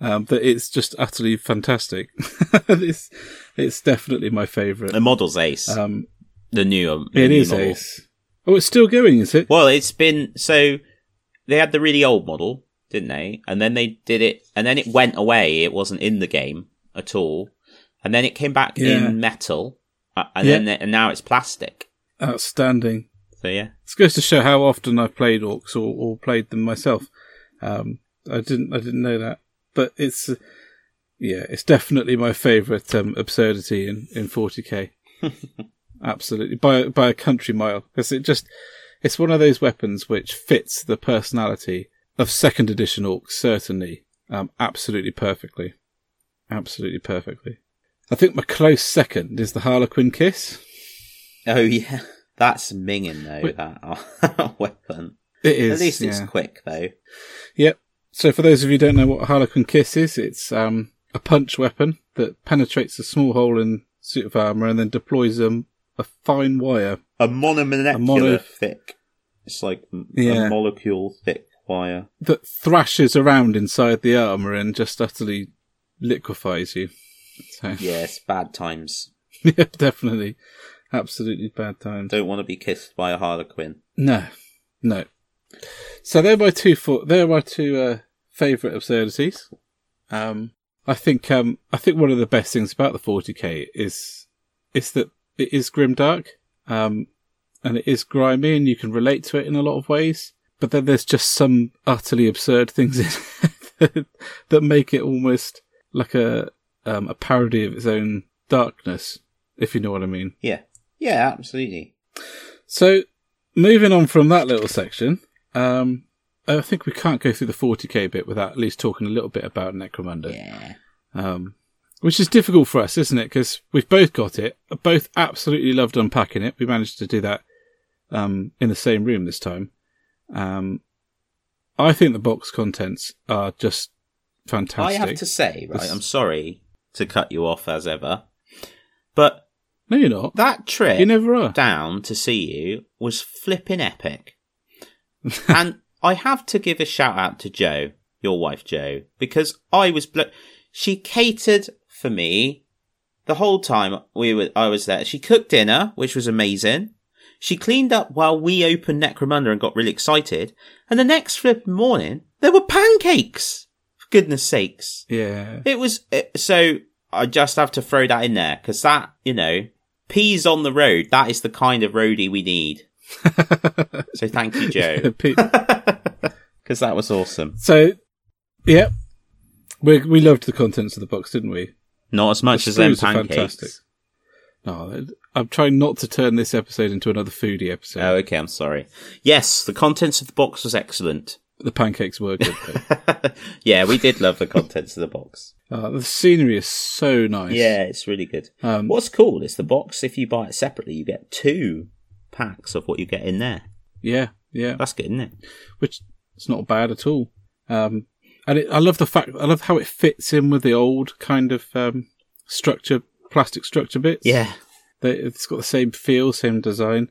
um, that it's just utterly fantastic. it's it's definitely my favourite. The model's ace. Um, the new. The it new is model. Ace. Oh, it's still going, is it? Well, it's been so they had the really old model, didn't they? And then they did it, and then it went away. It wasn't in the game at all, and then it came back Yeah. in metal, uh, and Yeah. then and now it's plastic. Outstanding. So yeah, This goes to show how often I've played orcs or, or played them myself. Um, I didn't, I didn't know that, but it's, yeah, it's definitely my favourite um, absurdity in in 40k. Absolutely, by by a country mile, because it just, it's one of those weapons which fits the personality of second edition orcs certainly, um, absolutely perfectly, absolutely perfectly. I think my close second is the Harlequin kiss. oh yeah, that's minging though. Wait. That weapon. It is. At least it's yeah. quick though. Yep. So for those of you who don't know what a Harlequin Kiss is, it's um, a punch weapon that penetrates a small hole in suit of armor and then deploys um, a fine wire. A monomolecular A mono- thick. It's like Yeah. a molecule thick wire. that thrashes around inside the armor and just utterly liquefies you. So Yes, bad times. yeah, definitely. Absolutely bad times. Don't want to be kissed by a harlequin. No, no. So there are my two for there are my two uh, favourite absurdities. Um, I think um, I think one of the best things about the 40k is is that it is grimdark, um, and it is grimy, and you can relate to it in a lot of ways. But then there's just some utterly absurd things in it that make it almost like a um, a parody of its own darkness, if you know what I mean. Yeah. Yeah, absolutely. So, moving on from that little section, um, I think we can't go through the 40k bit without at least talking a little bit about Necromunda. Yeah. Um, which is difficult for us, isn't it? Because we've both got it, both absolutely loved unpacking it. We managed to do that um, in the same room this time. Um, I think the box contents are just fantastic. I have to say, right, I'm sorry to cut you off as ever, but no, you're not. that trip You never are. down to see you was flipping epic. and I have to give a shout out to Joe, your wife Joe, because I was blo- she catered for me the whole time we were I was there. She cooked dinner, which was amazing. She cleaned up while we opened Necromunda and got really excited. And the next flip morning, there were pancakes. For goodness sakes. Yeah. It was it, so. I just have to throw that in there because that, you know, peas on the road. That is the kind of roadie we need. So thank you, Joe, Pe- because that was awesome. so, yeah, we we loved the contents of the box, didn't we? Not as much The as them pancakes. fantastic. No, I'm trying not to turn this episode into another foodie episode. Oh, okay. I'm sorry. Yes, the contents of the box was excellent. the pancakes were good. Yeah, we did love the contents of the box. uh, the scenery is so nice. Yeah, it's really good. Um, What's cool is the box. If you buy it separately, you get two packs of what you get in there. yeah, yeah. That's good, isn't it? Which it's not bad at all. Um, and it, I love the fact. I love how it fits in with the old kind of um, structure, plastic structure bits. Yeah. They, it's got the same feel, same design.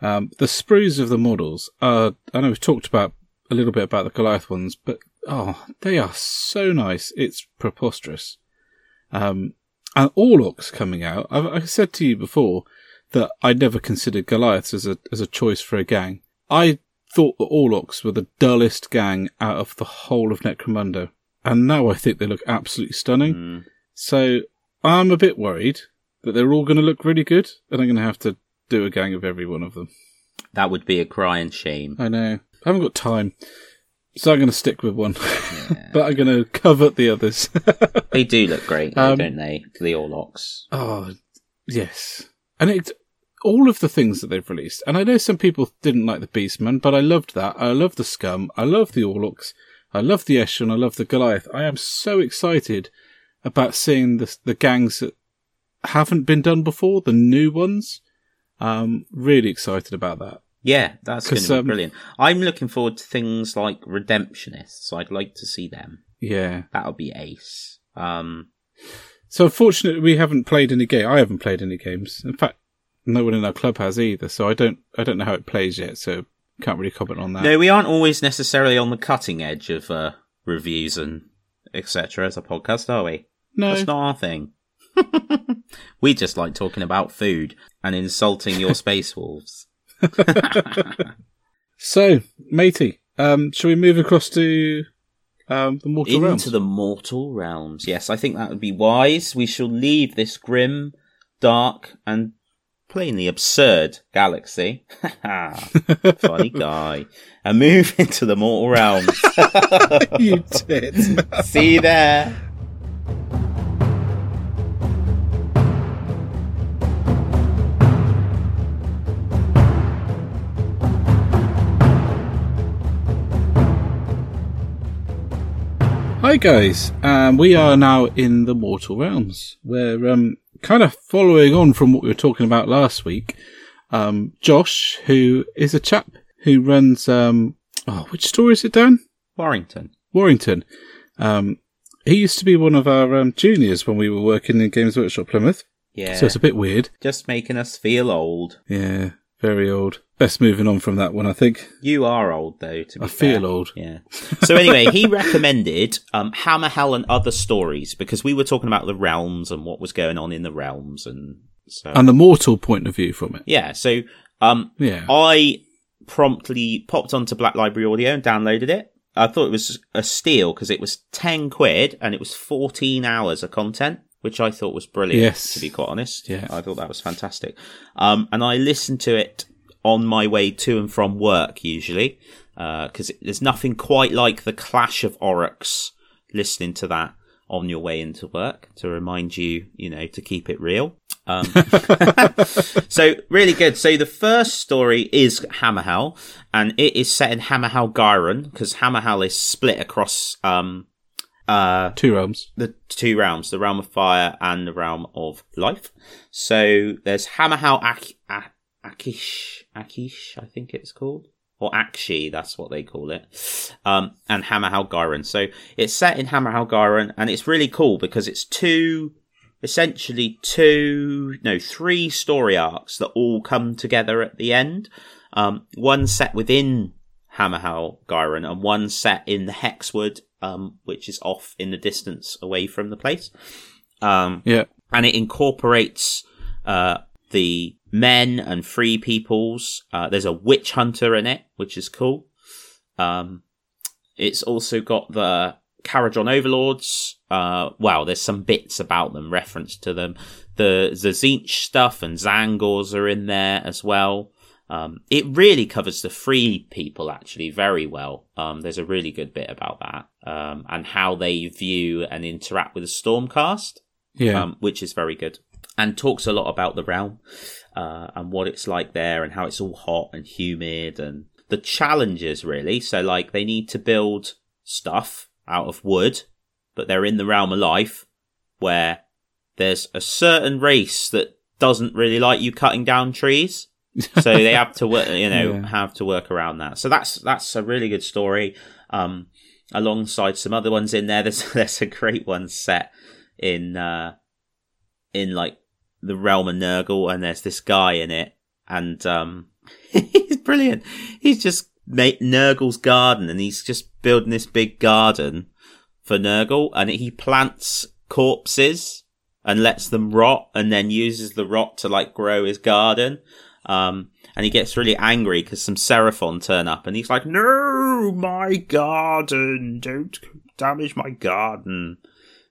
Um, the sprues of the models are, I know we've talked about a little bit about the Goliath ones, but oh, they are so nice. It's preposterous. Um, and Orlocks coming out. I've, I said to you before that I never considered Goliaths as a, as a choice for a gang. I thought the Orlocks were the dullest gang out of the whole of Necromunda. And now I think they look absolutely stunning. Mm. So I'm a bit worried that they're all going to look really good, and I'm going to have to do a gang of every one of them. That would be a crying shame. I know. I haven't got time. So I'm going to stick with one. but I'm going to covet the others. They do look great, though, Um, don't they? The Orlocks. oh, yes. And it, all of the things that they've released, and I know some people didn't like the Beastman, but I loved that. I love the Scum. I love the Orlocks. I love the Escher. I love the Goliath. I am so excited about seeing the, the gangs that haven't been done before, the new ones. Um, really excited about that. Yeah, that's going to be um, brilliant. I'm looking forward to things like Redemptionists. I'd like to see them. Yeah. That'll be ace. Um, So unfortunately, we haven't played any game. I haven't played any games. In fact, no one in our club has either. So I don't, I don't know how it plays yet. So can't really comment on that. no, we aren't always necessarily on the cutting edge of uh, reviews and etc. as a podcast, are we? no. That's not our thing. we just like talking about food and insulting your space wolves. So, matey, um, shall we move across to um, the mortal Into realms? the mortal realms. Yes, I think that would be wise. We shall leave this grim, dark, and plainly absurd galaxy. Funny guy. And move into the mortal realms. you tit. See you there. Hi guys, um, we are now in the mortal realms. We're um, kind of following on from what we were talking about last week. Um, Josh, who is a chap who runs, um, oh, which store is it, Dan? Warrington. Warrington. Um, he used to be one of our um, juniors when we were working in Games Workshop Plymouth, Yeah. so it's a bit weird. Just making us feel old. Yeah, very old. Best moving on from that one, I think. You are old, though, to be I fair. feel old. Yeah. So anyway, he recommended um, Hammerhal and other stories because we were talking about the realms and what was going on in the realms and So And the mortal point of view from it. yeah, so um, Yeah. I promptly popped onto Black Library Audio and downloaded it. I thought it was a steal because it was 10 quid and it was 14 hours of content, which I thought was brilliant, Yes. to be quite honest. Yeah. I thought that was fantastic. Um, and I listened to it on my way to and from work usually, because there's nothing quite like the clash of Orruks listening to that on your way into work to remind you, you know, to keep it real. Um, so really good. So the first story is Hammerhal, and it is set in Hammerhal Ghyra because Hammerhal is split across um, uh, Two realms. the two realms, the realm of fire and the realm of life. So there's Hammerhal Ak- A- Akish, Akish, I think it's called. Or Akshi, that's what they call it. Um, and Hammerhal Ghyra. So it's set in Hammerhal Ghyra, and it's really cool because it's two, essentially two, no, three story arcs that all come together at the end. Um, one set within Hammerhal Ghyra and one set in the Hexwood, um, which is off in the distance away from the place. Um, Yeah. and it incorporates uh, the men and free peoples. Uh, there's a witch hunter in it, which is cool. Um, it's also got the Kharadron overlords. Uh, wow, there's some bits about them, reference to them. The Tzeentch stuff and Tzaangors are in there as well. Um, it really covers the free people actually very well. Um, there's a really good bit about that um, and how they view and interact with the Stormcast Yeah. um, which is very good, and talks a lot about the realm uh, and what it's like there, and how it's all hot and humid, and the challenges really. So, like, they need to build stuff out of wood, but they're in the realm of life where there's a certain race that doesn't really like you cutting down trees. so they have to work, you know, Yeah. have to work around that. So that's that's a really good story. Um, alongside some other ones in there, there's there's a great one set in uh in like the realm of Nurgle, and there's this guy in it, and um he's brilliant. He's just made Nurgle's garden, and he's just building this big garden for Nurgle, and he plants corpses and lets them rot, and then uses the rot to like grow his garden. Um, and he gets really angry because some Seraphon turn up, and he's like, "No, my garden! Don't damage my garden."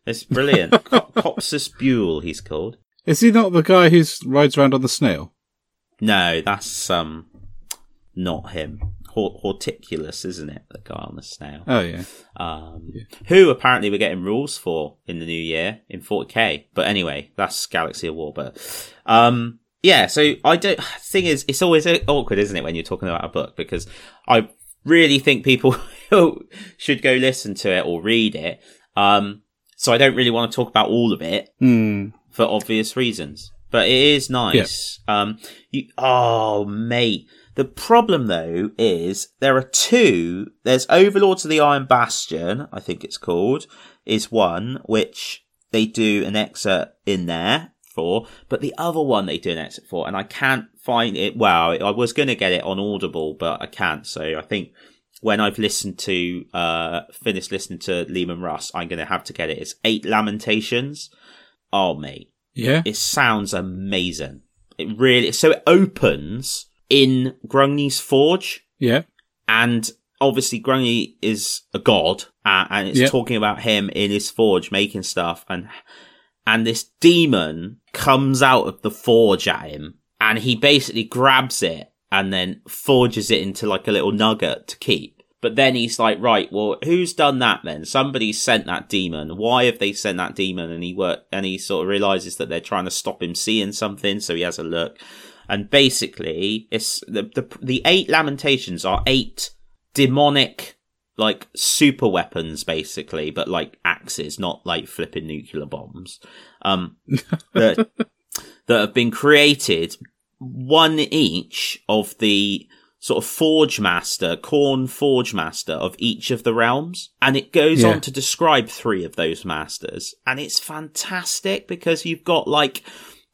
It's brilliant. Co- Copsus Buell, he's called. Is he not the guy who rides around on the snail? No, that's um, not him. Hort- Horticulus, isn't it? The guy on the snail. Oh, yeah. Um, who apparently we're getting rules for in the new year in 40k. But anyway, that's Galaxy of War. But um, yeah, so I don't. Thing is, it's always awkward, isn't it, when you're talking about a book because I really think people should go listen to it or read it. Um, so I don't really want to talk about all of it Hmm. for obvious reasons. But it is nice. Um, you, oh, mate. The problem though is there are two. There's Overlords of the Iron Bastion, I think it's called, is one, which they do an excerpt in there for, but the other one they do an excerpt for, and I can't find it. Well, I was going to get it on Audible, but I can't. So I think when I've listened to, uh, finished listening to Leman Russ, I'm going to have to get it. It's Eight Lamentations. Oh, mate Yeah. it sounds amazing. It really so it opens in Grungni's forge, Yeah. and obviously Grungni is a god, uh, and it's Yep. talking about him in his forge making stuff, and and this demon comes out of the forge at him, and he basically grabs it and then forges it into like a little nugget to keep. But then he's like, right, well, who's done that then? Somebody sent that demon. Why have they sent that demon? And he work, and he sort of realizes that they're trying to stop him seeing something. So he has a look. And basically, it's the, the, the eight lamentations are eight demonic, like super weapons, basically, but like axes, not like flipping nuclear bombs. Um, that, that have been created, one each of the sort of forge master, Khorne forge master of each of the realms. And it goes Yeah. on to describe three of those masters. And it's fantastic because you've got like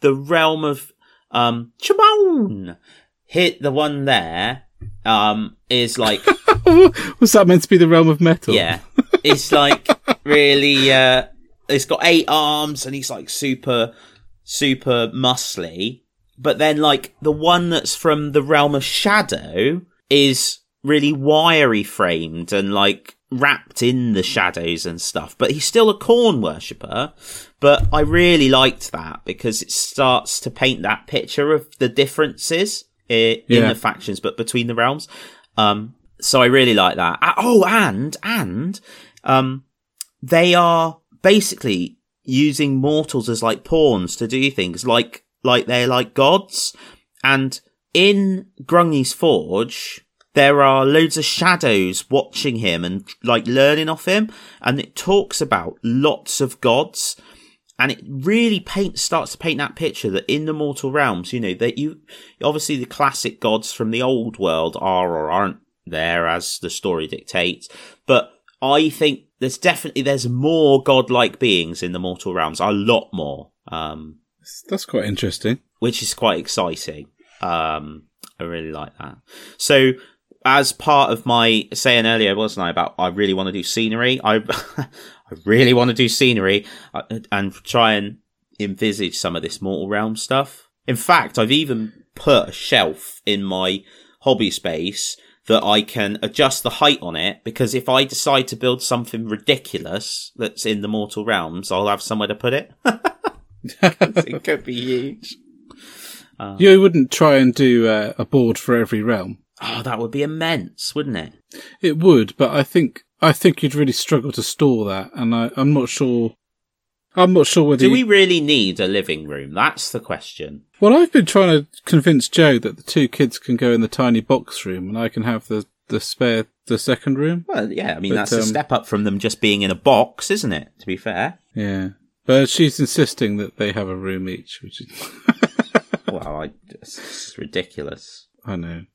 the realm of, um. Hit the one there, um, is like, Was that meant to be the realm of metal? yeah, it's like really, uh, it's got eight arms and he's like super super muscly, but then like the one that's from the realm of shadow is really wiry framed and like wrapped in the shadows and stuff. But he's still a Khorne worshipper. But I really liked that because it starts to paint that picture of the differences in Yeah. the factions, but between the realms. Um, so I really like that. Oh, and and um, they are basically using mortals as like pawns to do things like like they're like gods. And in Grungni's forge there are loads of shadows watching him and like learning off him. And it talks about lots of gods. And it really paints starts to paint that picture that in the mortal realms you know that you obviously the classic gods from the old world are or aren't there as the story dictates but i think there's definitely there's more godlike beings in the mortal realms a lot more um That's quite interesting. which is quite exciting. Um, I really like that. So, as part of my saying earlier, wasn't I about I really want to do scenery? I I really want to do scenery uh, and try and envisage some of this Mortal Realm stuff. In fact, I've even put a shelf in my hobby space that I can adjust the height on it because if I decide to build something ridiculous that's in the Mortal Realms, I'll have somewhere to put it. it could be huge. You wouldn't try and do uh, a board for every realm. Oh, that would be immense, wouldn't it? It would, but I think I think you'd really struggle to store that, and I, I'm not sure. I'm not sure whether. Do we really need a living room? That's the question. Well, I've been trying to convince Joe that the two kids can go in the tiny box room, and I can have the the spare the second room. Well, yeah, I mean, But, that's a um, step up from them just being in a box, isn't it? To be fair. Yeah, but she's insisting that they have a room each, which is well, I, it's ridiculous. I know.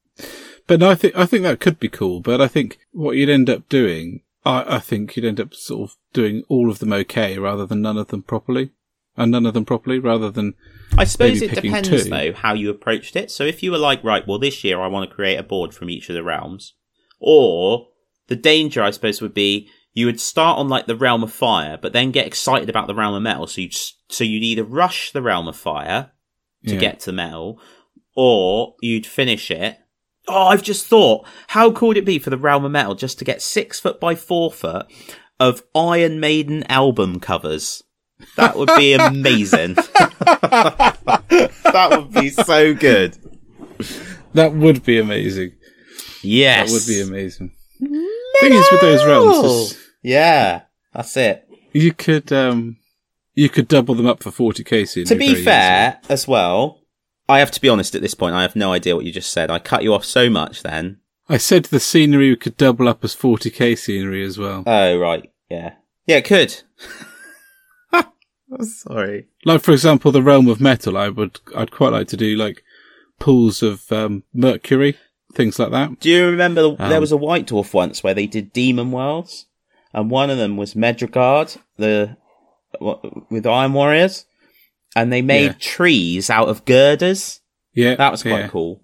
But no, I think I think that could be cool. But I think what you'd end up doing, I, I think you'd end up sort of doing all of them okay rather than none of them properly, and none of them properly rather than I suppose it depends, two. though, how you approached it. So if you were like, right, well, this year I want to create a board from each of the realms, or the danger, I suppose, would be you would start on like the realm of fire, but then get excited about the realm of metal. So you'd so you'd either rush the realm of fire to Yeah. get to metal, or you'd finish it. Oh, I've just thought, how cool would it be for the realm of metal just to get six foot by four foot of Iron Maiden album covers? That would be amazing. that would be so good. that would be amazing. Yes, That would be amazing. Thing is with those realms, is Yeah, that's it. you could um you could double them up for forty k. To be fair, as well, I have to be honest at this point. I have no idea what you just said. I cut you off so much then. I said the scenery could double up as forty k scenery as well. Oh right, yeah, yeah, it could. Sorry. Like for example, the realm of metal. I would I'd quite like to do like pools of um, mercury, things like that. Do you remember the, there Um, was a White Dwarf once where they did Demon Worlds, and one of them was Medrengard, the with Iron Warriors, and they made Yeah. trees out of girders. Yeah, That was quite yeah. cool.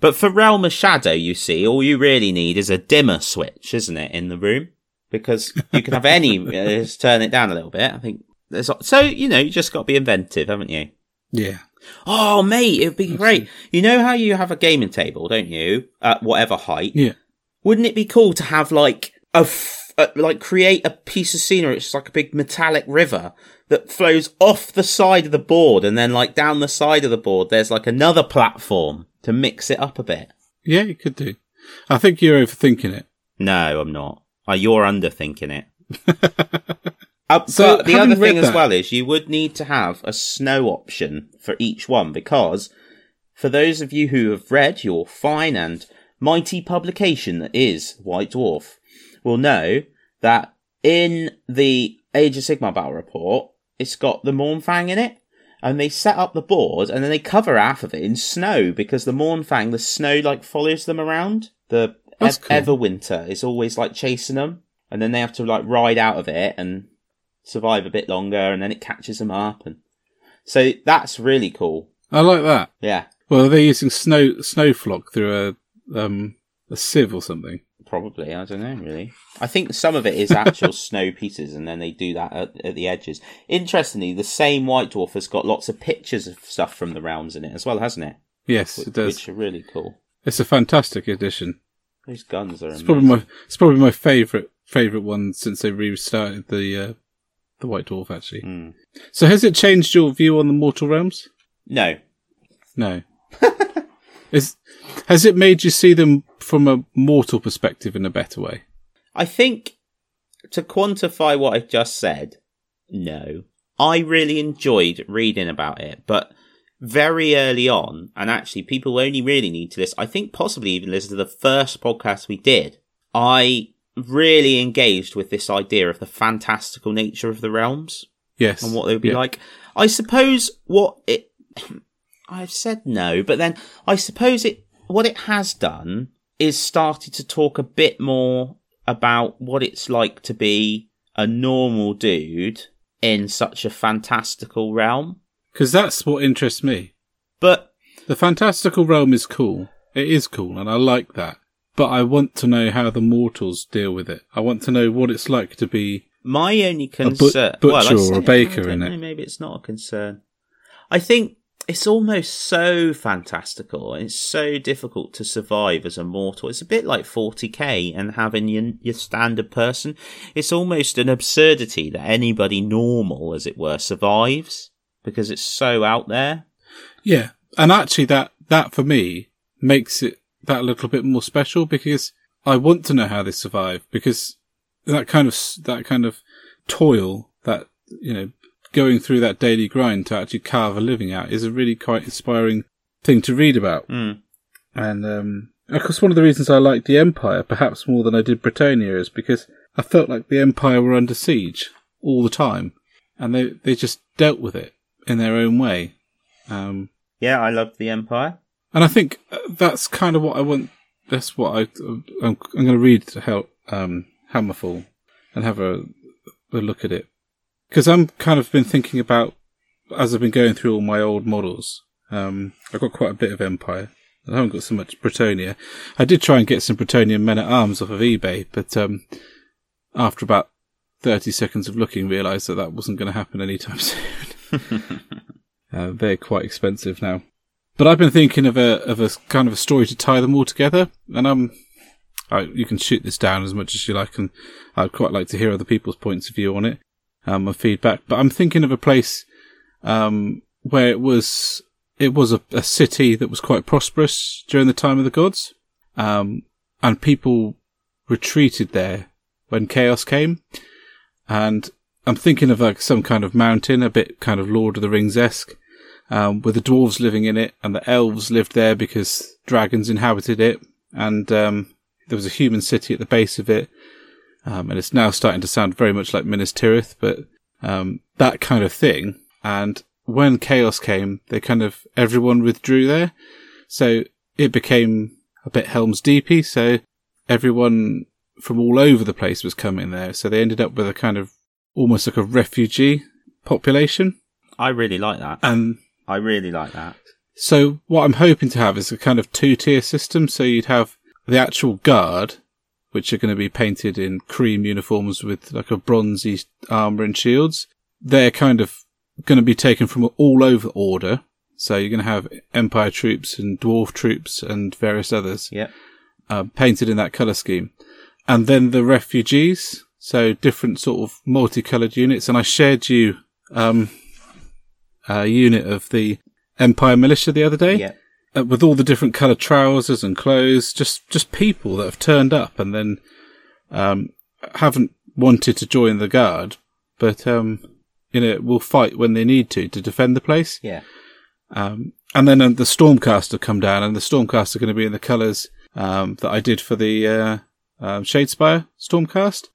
But for Realm of Shadow, you see, all you really need is a dimmer switch, isn't it, in the room? Because you can have any, uh, just turn it down a little bit. I think there's, so, you know, you just got to be inventive, haven't you? Yeah, Oh, mate, it'd be great. You know how you have a gaming table, don't you? At whatever height. yeah. Wouldn't it be cool to have like a, f- uh, like create a piece of scenery? It's like a big metallic river that flows off the side of the board, and then like down the side of the board, there's like another platform to mix it up a bit. Yeah, you could do. I think you're overthinking it. No, I'm not. Uh, you're underthinking it. Uh, So, but the other thing read as well is you would need to have a snow option for each one because for those of you who have read your fine and mighty publication that is White Dwarf will know that in the Age of Sigmar battle report, it's got the Mournfang in it. And they set up the board and then they cover half of it in snow because the Mournfang, the snow like follows them around. The cool. Everwinter is always like chasing them. And then they have to like ride out of it and survive a bit longer and then it catches them up. And so that's really cool. I like that. Yeah. Well, they're using snow snowflock through a um a sieve or something. Probably, I don't know really. I think some of it is actual snow pieces, and then they do that at, at, the edges. Interestingly, the same White Dwarf has got lots of pictures of stuff from the realms in it as well, hasn't it? Yes, it does. Which are really cool. It's a fantastic addition. Those guns are. It's probably my it's probably my favorite favorite one since they restarted the uh, the White Dwarf. Actually, mm. so has it changed your view on the Mortal Realms? No, no. Is has it made you see them from a mortal perspective in a better way? I think to quantify what I've just said, no. I really enjoyed reading about it, but very early on, and actually people only really need to listen, I think possibly even listen to the first podcast we did. I really engaged with this idea of the fantastical nature of the realms. Yes. And what they would be yeah. like. I suppose what it I've said no, but then I suppose it what it has done is started to talk a bit more about what it's like to be a normal dude in such a fantastical realm. Because that's what interests me. But the fantastical realm is cool. It is cool, and I like that. But I want to know how the mortals deal with it. I want to know what it's like to be my only concern, a but- butcher well, or a baker in know, it. Maybe it's not a concern. I think it's almost so fantastical and it's so difficult to survive as a mortal. It's a bit like 40k and having your, your standard person. It's almost an absurdity that anybody normal, as it were, survives because it's so out there. Yeah, and actually, that that for me makes it that little bit more special because I want to know how they survive because that kind of that kind of toil that you know going through that daily grind to actually carve a living out is a really quite inspiring thing to read about. Mm. And um, of course, one of the reasons I liked the Empire, perhaps more than I did Bretonnia, is because I felt like the Empire were under siege all the time, and they they just dealt with it in their own way. Um, yeah, I loved the Empire, and I think uh, that's kind of what I want. That's what I I'm, I'm going to read to help um, Hammerfall and have a, a look at it because I'm kind of been thinking about as I've been going through all my old models. Um, I've got quite a bit of Empire. I haven't got so much Bretonnia. I did try and get some Bretonnian men at arms off of eBay, but um, after about thirty seconds of looking, realised that that wasn't going to happen anytime soon. uh, they're quite expensive now. But I've been thinking of a of a kind of a story to tie them all together, and I'm. I, you can shoot this down as much as you like, and I'd quite like to hear other people's points of view on it um, of feedback. But I'm thinking of a place um, where it was it was a, a, city that was quite prosperous during the time of the gods, um, and people retreated there when chaos came. And I'm thinking of like some kind of mountain, a bit kind of Lord of the Rings esque, um, with the dwarves living in it, and the elves lived there because dragons inhabited it, and um, there was a human city at the base of it um, and it's now starting to sound very much like Minas Tirith, but um, that kind of thing. And when chaos came, they kind of everyone withdrew there, so it became a bit Helm's Deepy. So everyone from all over the place was coming there. So they ended up with a kind of almost like a refugee population. I really like that. And I really like that. So what I'm hoping to have is a kind of two tier system. So you'd have the actual guard, which are going to be painted in cream uniforms with like a bronzy armor and shields. They're kind of going to be taken from all over the order. So you're going to have Empire troops and Dwarf troops and various others. Yeah. Uh, painted in that color scheme. And then the refugees. So different sort of multicolored units. And I shared you, um, a unit of the Empire militia the other day. Yeah uh, with all the different coloured trousers and clothes, just just people that have turned up and then um, haven't wanted to join the guard, but um, you know will fight when they need to to defend the place. Yeah. Um, and then uh, the Stormcaster come down, and the Stormcaster are going to be in the colours um, that I did for the uh, um, Shadespire Stormcast.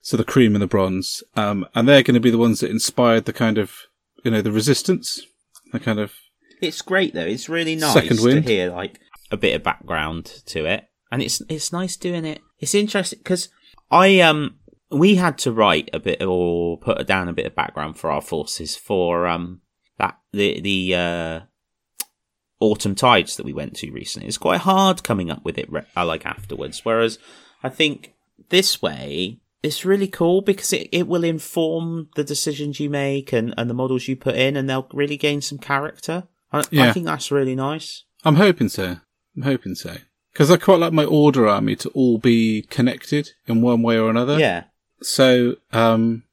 So the cream and the bronze, um, and they're going to be the ones that inspired the kind of you know the resistance, the kind of it's great though. It's really nice Second to hear like a bit of background to it, and it's it's nice doing it. It's interesting because I um we had to write a bit or put down a bit of background for our forces for um that the the uh autumn tides that we went to recently. It's quite hard coming up with it re- uh, like afterwards, whereas. I think this way it's really cool because it, it will inform the decisions you make and, and the models you put in, and they'll really gain some character. I, Yeah. I think that's really nice. I'm hoping so. I'm hoping so. Because I quite like my order army to all be connected in one way or another. Yeah. So, um,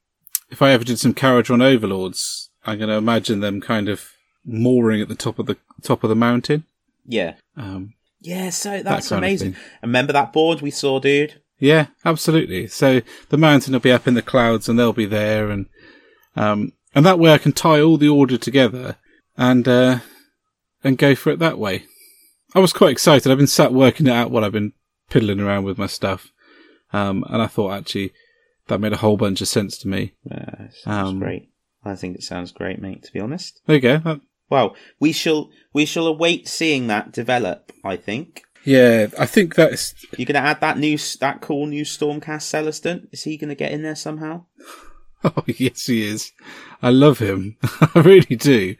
if I ever did some Kharadron Overlords, I'm going to imagine them kind of mooring at the top of the top of the mountain. Yeah. Um, Yeah, so that's of amazing. Remember that board we saw, dude? yeah, absolutely. So the mountain will be up in the clouds, and they'll be there, and um, and that way I can tie all the order together and uh, and go for it that way. I was quite excited. I've been sat working it out while I've been piddling around with my stuff, um, and I thought actually that made a whole bunch of sense to me. Yeah, sounds Um, great. I think it sounds great, mate, to be honest. There you go. That, Well, we shall we shall await seeing that develop, I think. Yeah, I think that's You're gonna add that new that cool new Stormcast Celestant? Is he gonna get in there somehow? Oh yes, he is. I love him. I really do.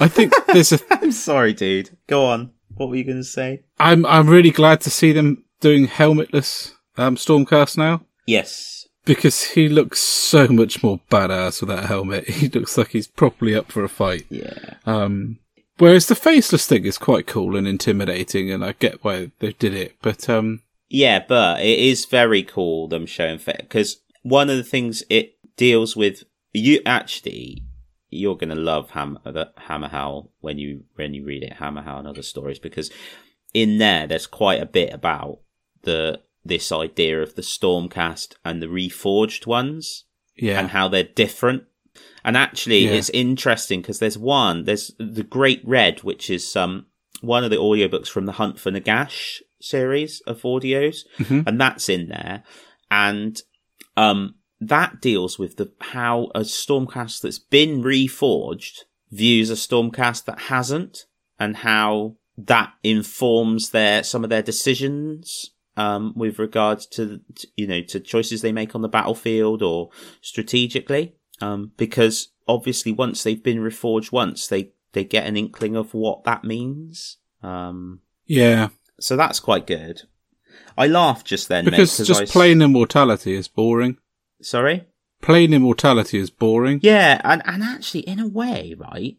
I think there's a. I'm sorry, dude. Go on. What were you gonna say? I'm I'm really glad to see them doing helmetless um, Stormcast now Yes. because he looks so much more badass with that helmet. He looks like he's properly up for a fight. Yeah. Um, whereas the faceless thing is quite cool and intimidating, and I get why they did it. But um, Yeah, but it is very cool them showing because one of the things it deals with you actually you're gonna love Ham- the Hammerhal when you when you read it Hammerhal and other stories because in there there's quite a bit about the this idea of the Stormcast and the Reforged ones yeah, and how they're different. And actually, Yeah. it's interesting because there's one, there's the Great Red, which is um one of the audiobooks from the Hunt for Nagash series of audios, Mhm. and that's in there. And um that deals with the how a Stormcast that's been reforged views a Stormcast that hasn't, and how that informs their some of their decisions um, with regards to, you know to choices they make on the battlefield or strategically. Um, because obviously once they've been reforged once they they get an inkling of what that means. Um, yeah, so that's quite good. I laughed just then because mate, just I plain immortality is boring. Sorry? Plain immortality is boring. yeah and and actually in a way right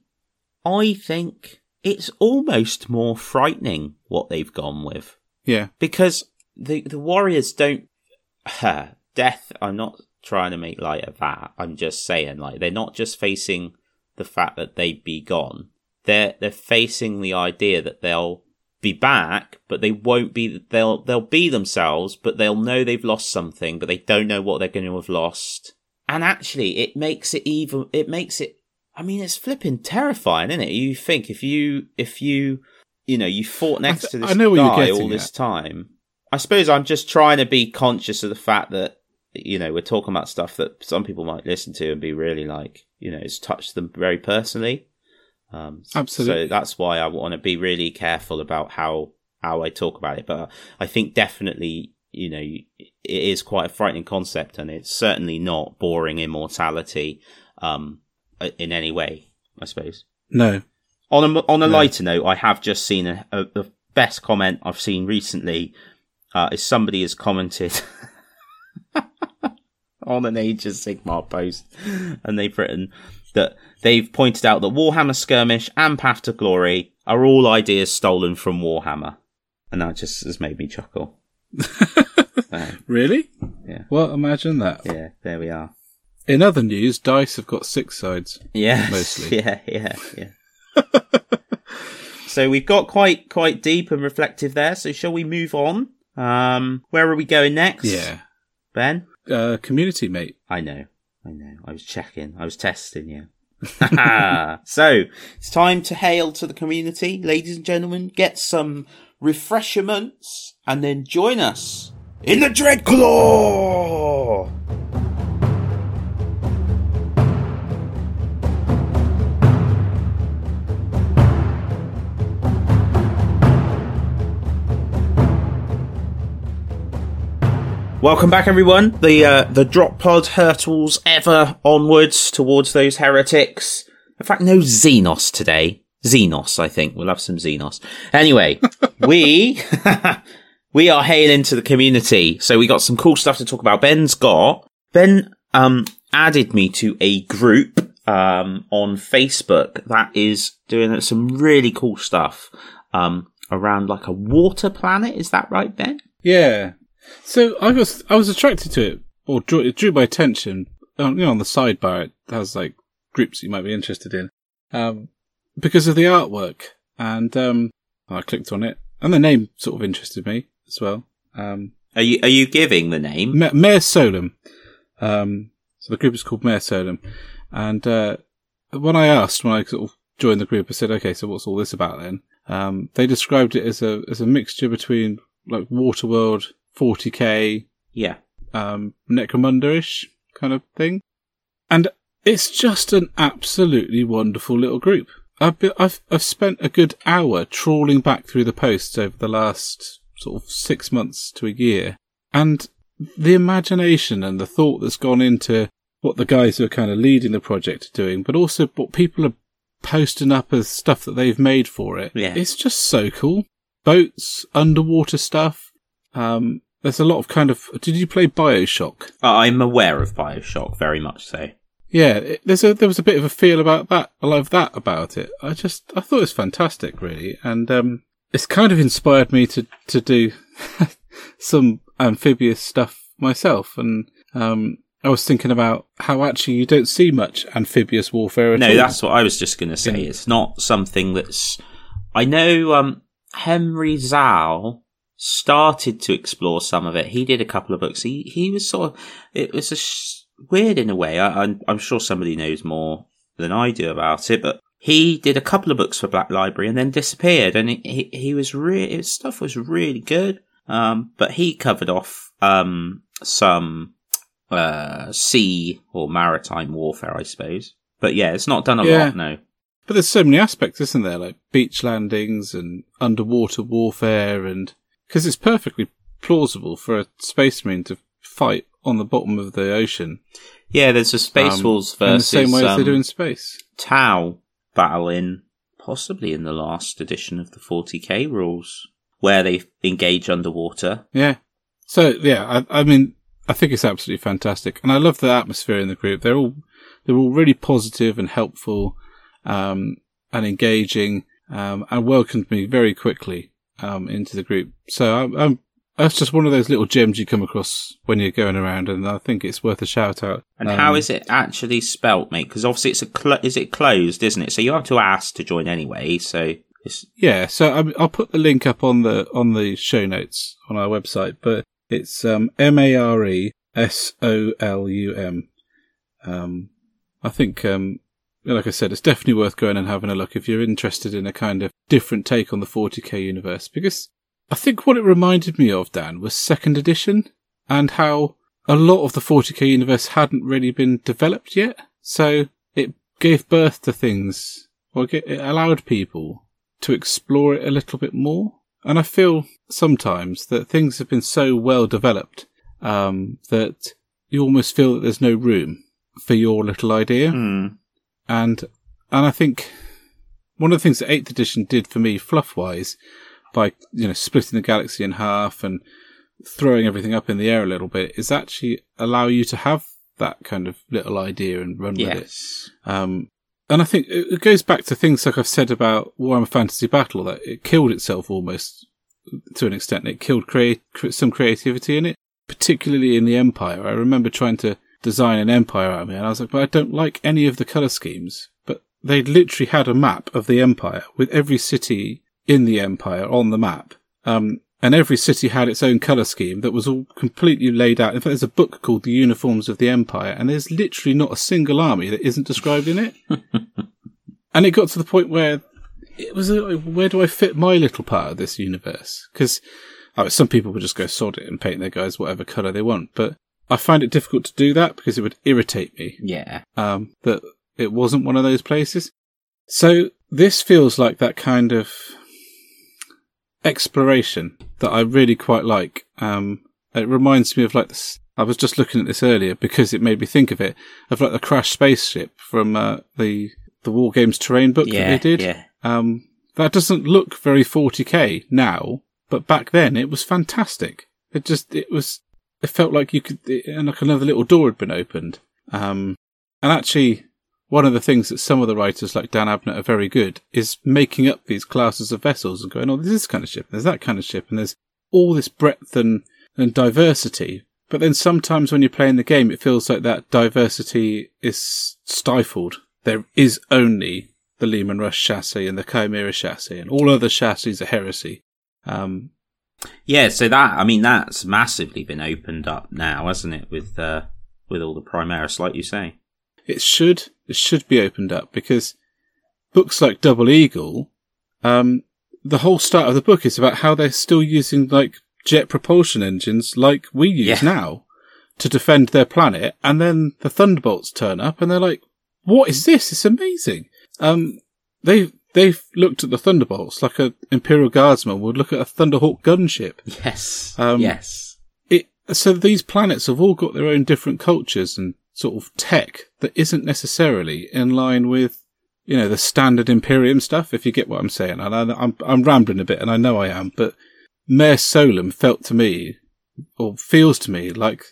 I think it's almost more frightening what they've gone with. Yeah, because the the warriors don't Uh, death i'm not trying to make light of that. I'm just saying like they're not just facing the fact that they'd be gone. They're they're facing the idea that they'll be back but they won't be they'll they'll be themselves but they'll know they've lost something but they don't know what they're going to have lost. And actually it makes it even it makes it i mean it's flipping terrifying isn't it? You think if you if you you know you fought next th- to this I know what you're guy all this at. time i suppose i'm just trying to be conscious of the fact that you know we're talking about stuff that some people might listen to and be really like you know it's touched them very personally um Absolutely. so that's why i want to be really careful about how how i talk about it but i think definitely you know it is quite a frightening concept and it's certainly not boring immortality um in any way i suppose no, on a on a No. lighter note, I have just seen a, a, the best comment I've seen recently. Uh, is somebody has commented on an Age of Sigmar post, and they've written that they've pointed out that Warhammer Skirmish and Path to Glory are all ideas stolen from Warhammer, and that just has made me chuckle. So, really? Yeah. Well, imagine that. yeah, there we are. In other news, dice have got six sides. Yeah, Mostly. Yeah, yeah, yeah. so we've got quite quite deep and reflective there. So shall we move on? Um, where are we going next? Yeah. Ben. Uh, community mate. I know, I know. I was checking. I was testing you. so it's time to hail to the community, ladies and gentlemen. Get some refreshments and then join us in the Dreadclaw. Welcome back, everyone. The uh, the drop pod hurtles ever onwards towards those heretics. In fact, no Xenos today. Xenos, I think we'll have some Xenos. Anyway, we we are hailing to the community. So we got some cool stuff to talk about. Ben's got Ben um added me to a group um on Facebook that is doing some really cool stuff um around like a water planet. Is that right, Ben? Yeah. So I was I was attracted to it, or drew, it drew my attention. On, you know, on the sidebar, it has like groups you might be interested in, um, because of the artwork. And um, I clicked on it, and the name sort of interested me as well. Um, Are you are you giving the name? Ma- Mare Solum. Um, so the group is called Mare Solum. And uh, when I asked, when I sort of joined the group, I said, "Okay, so what's all this about then?" Um, they described it as a as a mixture between like Waterworld, 40k, Yeah. um, Necromunda-ish kind of thing, and it's just an absolutely wonderful little group. I've been, I've I've spent a good hour trawling back through the posts over the last sort of six months to a year, and the imagination and the thought that's gone into what the guys who are kind of leading the project are doing, but also what people are posting up as stuff that they've made for it. Yeah. It's just so cool. Boats, underwater stuff. Um, there's a lot of kind of. Did you play Bioshock? Uh, I'm aware of Bioshock, very much so. Yeah, it, there's a there was a bit of a feel about that. I love that about it. I just I thought it was fantastic, really, and um, it's kind of inspired me to to do some amphibious stuff myself. And um, I was thinking about how actually you don't see much amphibious warfare at No, all. that's what I was just going to say. Yeah. It's not something that's. I know um, Henry Zou started to explore some of it. He did a couple of books. He he was sort of. It was a sh- weird in a way. I, I'm, I'm sure somebody knows more than I do about it, but he did a couple of books for Black Library and then disappeared. And he he, he was really his stuff was really good. Um, but he covered off um some uh sea or maritime warfare, I suppose. But yeah, it's not done a Yeah. lot. No. But there's so many aspects, isn't there? Like beach landings and underwater warfare, and because it's perfectly plausible for a space marine to fight on the bottom of the ocean Yeah, there's a Space um, Wolves in the same way as they do um, in space. Tau battle in possibly in the last edition of the 40k rules, where they engage underwater. Yeah. So yeah, I, I mean, I think it's absolutely fantastic, and I love the atmosphere in the group. They're all they're all really positive and helpful, um, and engaging, um, and welcomed me very quickly um, into the group. So I'm, I'm that's just one of those little gems you come across when you're going around, and I think it's worth a shout out. And Um, how is it actually spelt, mate? Because obviously it's a cl- is it closed, isn't it? So you have to ask to join anyway. So it's Yeah, so I, I'll put the link up on the on the show notes on our website, but it's um, M A R E S O L U M. Um, I think, um, like I said, it's definitely worth going and having a look if you're interested in a kind of different take on the 40k universe. Because I think what it reminded me of, Dan, was second edition and how a lot of the 40k universe hadn't really been developed yet. So it gave birth to things, or it allowed people to explore it a little bit more. And I feel sometimes that things have been so well developed um, that you almost feel that there's no room for your little idea. hmm. And and I think one of the things that Eighth Edition did for me, fluff wise, by you know splitting the galaxy in half and throwing everything up in the air a little bit, is actually allow you to have that kind of little idea and run with it. yes, Um, and I think it it goes back to things like I've said about Warhammer Fantasy Battle that it killed itself almost to an extent. It killed create some creativity in it, particularly in the Empire. I remember trying to design an Empire army, and I was like, but I don't like any of the color schemes. But they literally had a map of the Empire with every city in the Empire on the map. Um, and every city had its own color scheme that was all completely laid out. In fact, there's a book called The Uniforms of the Empire, and there's literally not a single army that isn't described in it. and it got to the point where it was like, where do I fit my little part of this universe? Because oh, some people would just go sod it and paint their guys whatever color they want, but I find it difficult to do that because it would irritate me yeah, um, that it wasn't one of those places. So this feels like that kind of exploration that I really quite like. Um, it reminds me of like this. I was just looking at this earlier because it made me think of it of like the crash spaceship from uh, the the War Games terrain book yeah, that they did. yeah. Um, that doesn't look very 40k now, but back then it was fantastic. It just, it was, it felt like you could, and like another little door had been opened. Um, and actually, one of the things that some of the writers like Dan Abnett are very good is making up these classes of vessels and going, oh, there's this kind of ship, there's that kind of ship, and there's all this breadth and, and diversity. But then sometimes when you're playing the game, it feels like that diversity is stifled. There is only the Leman Russ chassis and the Chimera chassis, and all other chassis are heresy. Um, yeah, so that I mean that's massively been opened up now, hasn't it? With uh, with all the Primaris, like you say. It should it should be opened up because books like Double Eagle, um, the whole start of the book is about how they're still using like jet propulsion engines like we use yeah. now to defend their planet, and then the Thunderbolts turn up and they're like, "What is this? It's amazing." Um, they they've looked at the Thunderbolts like an Imperial Guardsman would look at a Thunderhawk gunship. Yes. Um, yes. It, so these planets have all got their own different cultures and sort of tech that isn't necessarily in line with, you know, the standard Imperium stuff, if you get what I'm saying. And I, I'm, I'm rambling a bit and I know I am, but Mare Solum felt to me, or feels to me like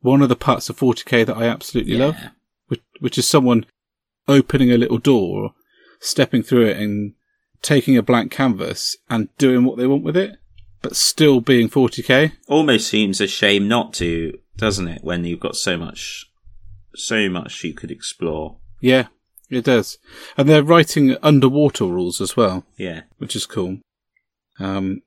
one of the parts of 40k that I absolutely yeah. love, which, which is someone opening a little door stepping through it and taking a blank canvas and doing what they want with it, but still being 40k. Almost seems a shame not to, doesn't it? When you've got so much, so much you could explore. Yeah, it does. And they're writing underwater rules as well. Yeah. Which is cool. Um,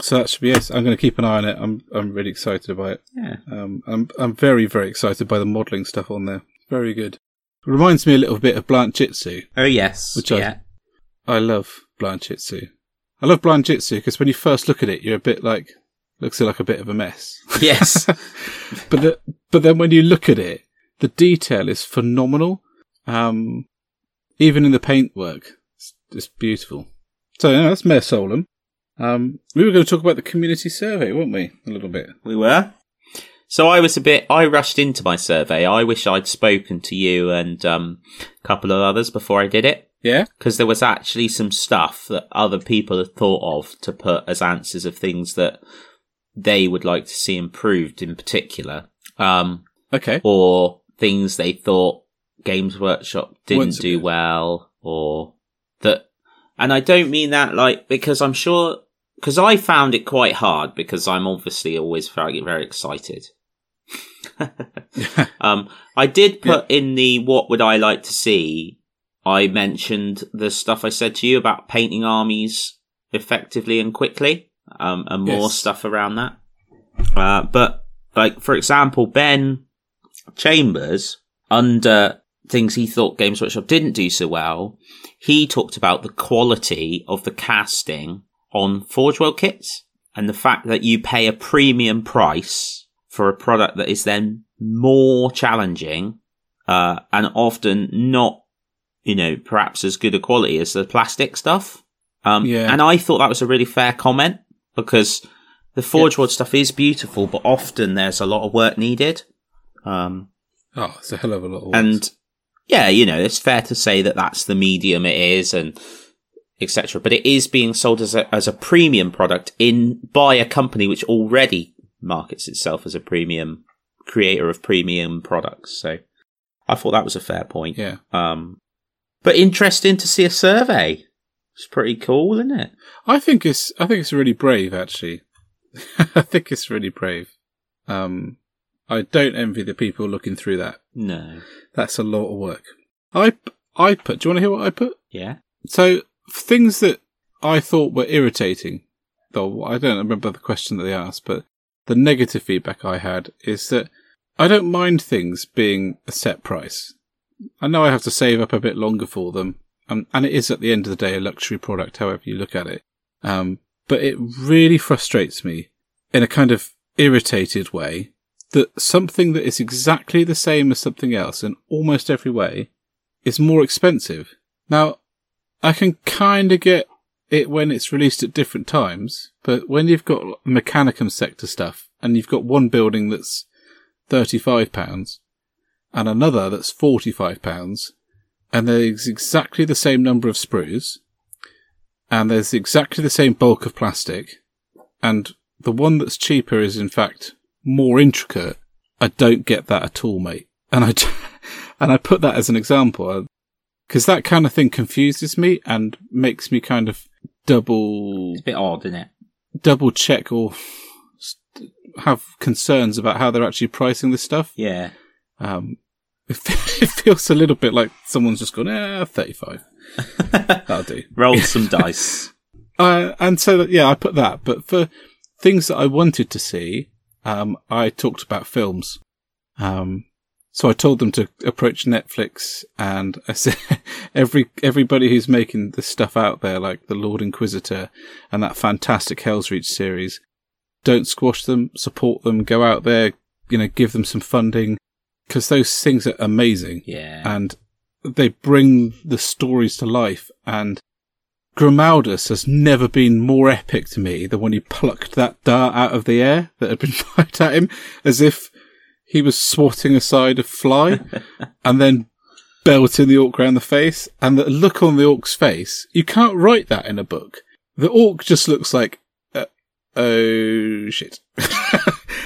so that should be yes. I'm going to keep an eye on it. I'm I'm really excited about it. Yeah. Um, I'm I'm very very excited by the modelling stuff on there. Very good. Reminds me a little bit of Blind Jitsu. Oh yes, which yeah. I I love Blind Jitsu. I love Blind Jitsu because when you first look at it, you're a bit like looks like a bit of a mess. Yes, but the, but then when you look at it, the detail is phenomenal. Um, even in the paintwork, it's, it's beautiful. So yeah, that's Mare Solum. Um, we were going to talk about the community survey, weren't we? A little bit. We were. So I was a bit, I rushed into my survey. I wish I'd spoken to you and um, a couple of others before I did it. Yeah. Because there was actually some stuff that other people had thought of to put as answers of things that they would like to see improved in particular. Um, okay. Or things they thought Games Workshop didn't do well or that, and I don't mean that like, because I'm sure because I found it quite hard because I'm obviously always very, very excited. um, I did put yeah. in the what would I like to see. I mentioned the stuff I said to you about painting armies effectively and quickly, um, and more yes. stuff around that. Uh, but like, for example, Ben Chambers, under things he thought Games Workshop didn't do so well, he talked about the quality of the casting on Forge World kits and the fact that you pay a premium price for a product that is then more challenging uh, and often not, you know, perhaps as good a quality as the plastic stuff. Um, yeah. And I thought that was a really fair comment because the Forge World stuff is beautiful, but often there's a lot of work needed. Um, oh, it's a hell of a lot of work. And yeah, you know, it's fair to say that that's the medium it is and etc. But it is being sold as a as a premium product in by a company which already markets itself as a premium creator of premium products. So I thought that was a fair point. Yeah. Um, but interesting to see a survey. It's pretty cool, isn't it? I think it's I think it's really brave actually. I think it's really brave. Um, I don't envy the people looking through that. No, that's a lot of work. I I put. Do you want to hear what I put? Yeah. So things that I thought were irritating, though I don't remember the question that they asked, but the negative feedback I had is that I don't mind things being a set price. I know I have to save up a bit longer for them, um, and it is at the end of the day a luxury product, however you look at it. Um, but it really frustrates me in a kind of irritated way that something that is exactly the same as something else in almost every way is more expensive. Now, I can kind of get it when it's released at different times, but when you've got Mechanicum sector stuff and you've got one building that's £35 and another that's £45 and there's exactly the same number of sprues and there's exactly the same bulk of plastic, and the one that's cheaper is in fact more intricate, I don't get that at all, mate. And I, and I put that as an example because that kind of thing confuses me and makes me kind of double. It's a bit odd, isn't it? Double check or have concerns about how they're actually pricing this stuff. Yeah. Um, it, feels a little bit like someone's just gone, eh, 35. That'll do. Roll some dice. Uh, and so, yeah, I put that. But for things that I wanted to see, um, I talked about films. Um, so I told them to approach Netflix and I said, every, everybody who's making this stuff out there, like the Lord Inquisitor and that fantastic Hell's Reach series, don't squash them, support them, go out there, you know, give them some funding because those things are amazing. Yeah. And they bring the stories to life and Grimaldus has never been more epic to me than when he plucked that dart out of the air that had been fired at him as if he was swatting aside a fly and then belting the orc around the face. And the look on the orc's face, you can't write that in a book. The orc just looks like, uh, oh shit.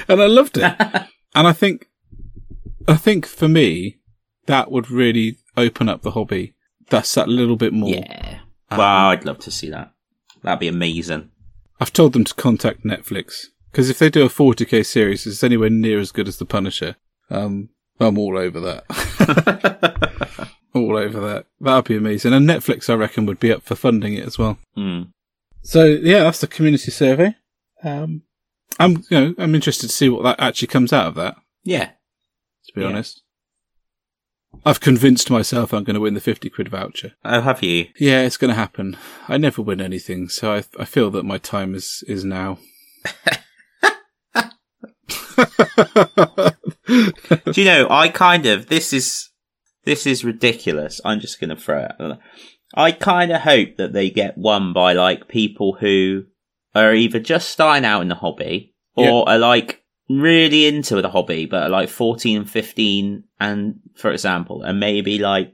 and I loved it. and I think, I think for me, that would really open up the hobby. That's that little bit more. Yeah. Um, wow, I'd love to see that. That'd be amazing. I've told them to contact Netflix because if they do a 40k series, it's anywhere near as good as The Punisher. Um, I'm all over that. all over that. That'd be amazing. And Netflix, I reckon, would be up for funding it as well. Mm. So yeah, that's the community survey. Um, I'm, you know, I'm interested to see what that actually comes out of that. Yeah. To be yeah. honest. I've convinced myself I'm going to win the 50 quid voucher. Oh, have you? Yeah, it's going to happen. I never win anything, so I, I feel that my time is, is now. Do you know, I kind of, this is, this is ridiculous. I'm just going to throw it. I kind of hope that they get won by like people who are either just starting out in the hobby or yeah. are like really into the hobby, but like 14 and 15, and for example, and maybe like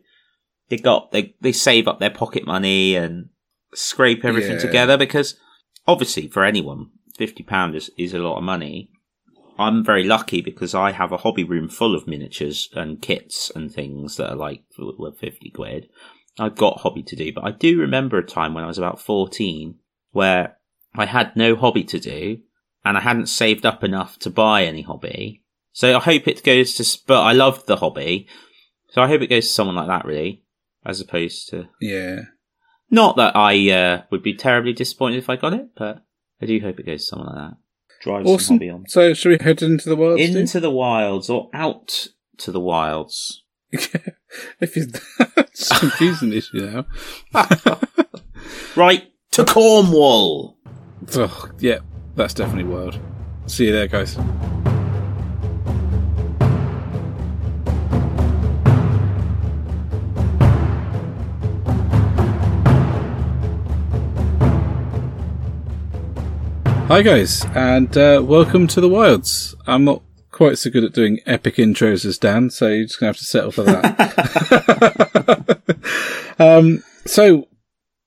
they got, they, they save up their pocket money and scrape everything yeah. together because obviously for anyone, £50 is, is a lot of money. I'm very lucky because I have a hobby room full of miniatures and kits and things that are like worth 50 quid. I've got hobby to do, but I do remember a time when I was about 14 where I had no hobby to do and I hadn't saved up enough to buy any hobby. So I hope it goes to, but I loved the hobby. So I hope it goes to someone like that, really, as opposed to. Yeah. Not that I uh, would be terribly disappointed if I got it, but I do hope it goes to someone like that. Drive awesome. some hobby on. So should we head into the wilds? Into Steve? the wilds or out to the wilds? if you, it's confusing issue now. right to Cornwall. Oh, yeah, that's definitely wild. See you there, guys. Hi guys, and uh, welcome to the Wilds. I'm not quite so good at doing epic intros as Dan, so you're just gonna have to settle for that. um, so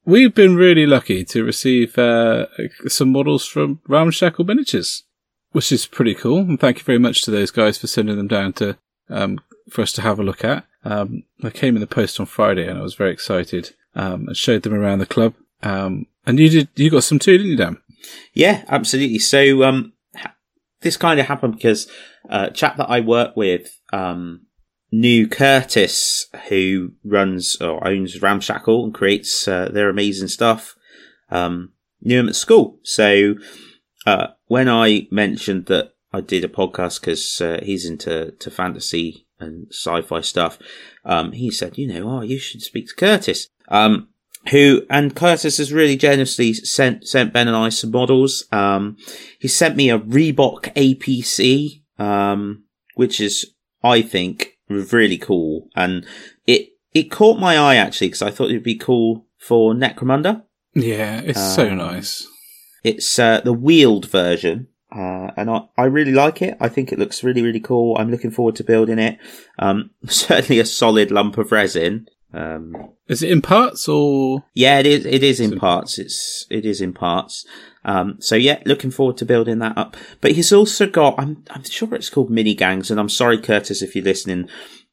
we've been really lucky to receive uh, some models from Ramshackle Miniatures, which is pretty cool. And thank you very much to those guys for sending them down to um, for us to have a look at. Um, I came in the post on Friday and I was very excited um, and showed them around the club. Um, and you did, you got some too, didn't you, Dan? Yeah, absolutely. So um, this kind of happened because uh, a chap that I work with um, knew Curtis, who runs or owns Ramshackle and creates uh, their amazing stuff, um, knew him at school. So uh, when I mentioned that I did a podcast because uh, he's into to fantasy and sci-fi stuff, um, he said, "You know, oh, you should speak to Curtis." Um, who and Curtis has really generously sent sent Ben and I some models. Um, he sent me a Reebok APC, um, which is I think really cool. And it, it caught my eye actually because I thought it'd be cool for Necromunda. Yeah, it's um, so nice. It's uh, the wheeled version. Uh, and I, I really like it. I think it looks really, really cool. I'm looking forward to building it. Um, certainly a solid lump of resin. Um, is it in parts or? Yeah, it is. It is in parts. It's it is in parts. Um, so yeah, looking forward to building that up. But he's also got. I'm I'm sure it's called mini gangs, and I'm sorry, Curtis, if you're listening.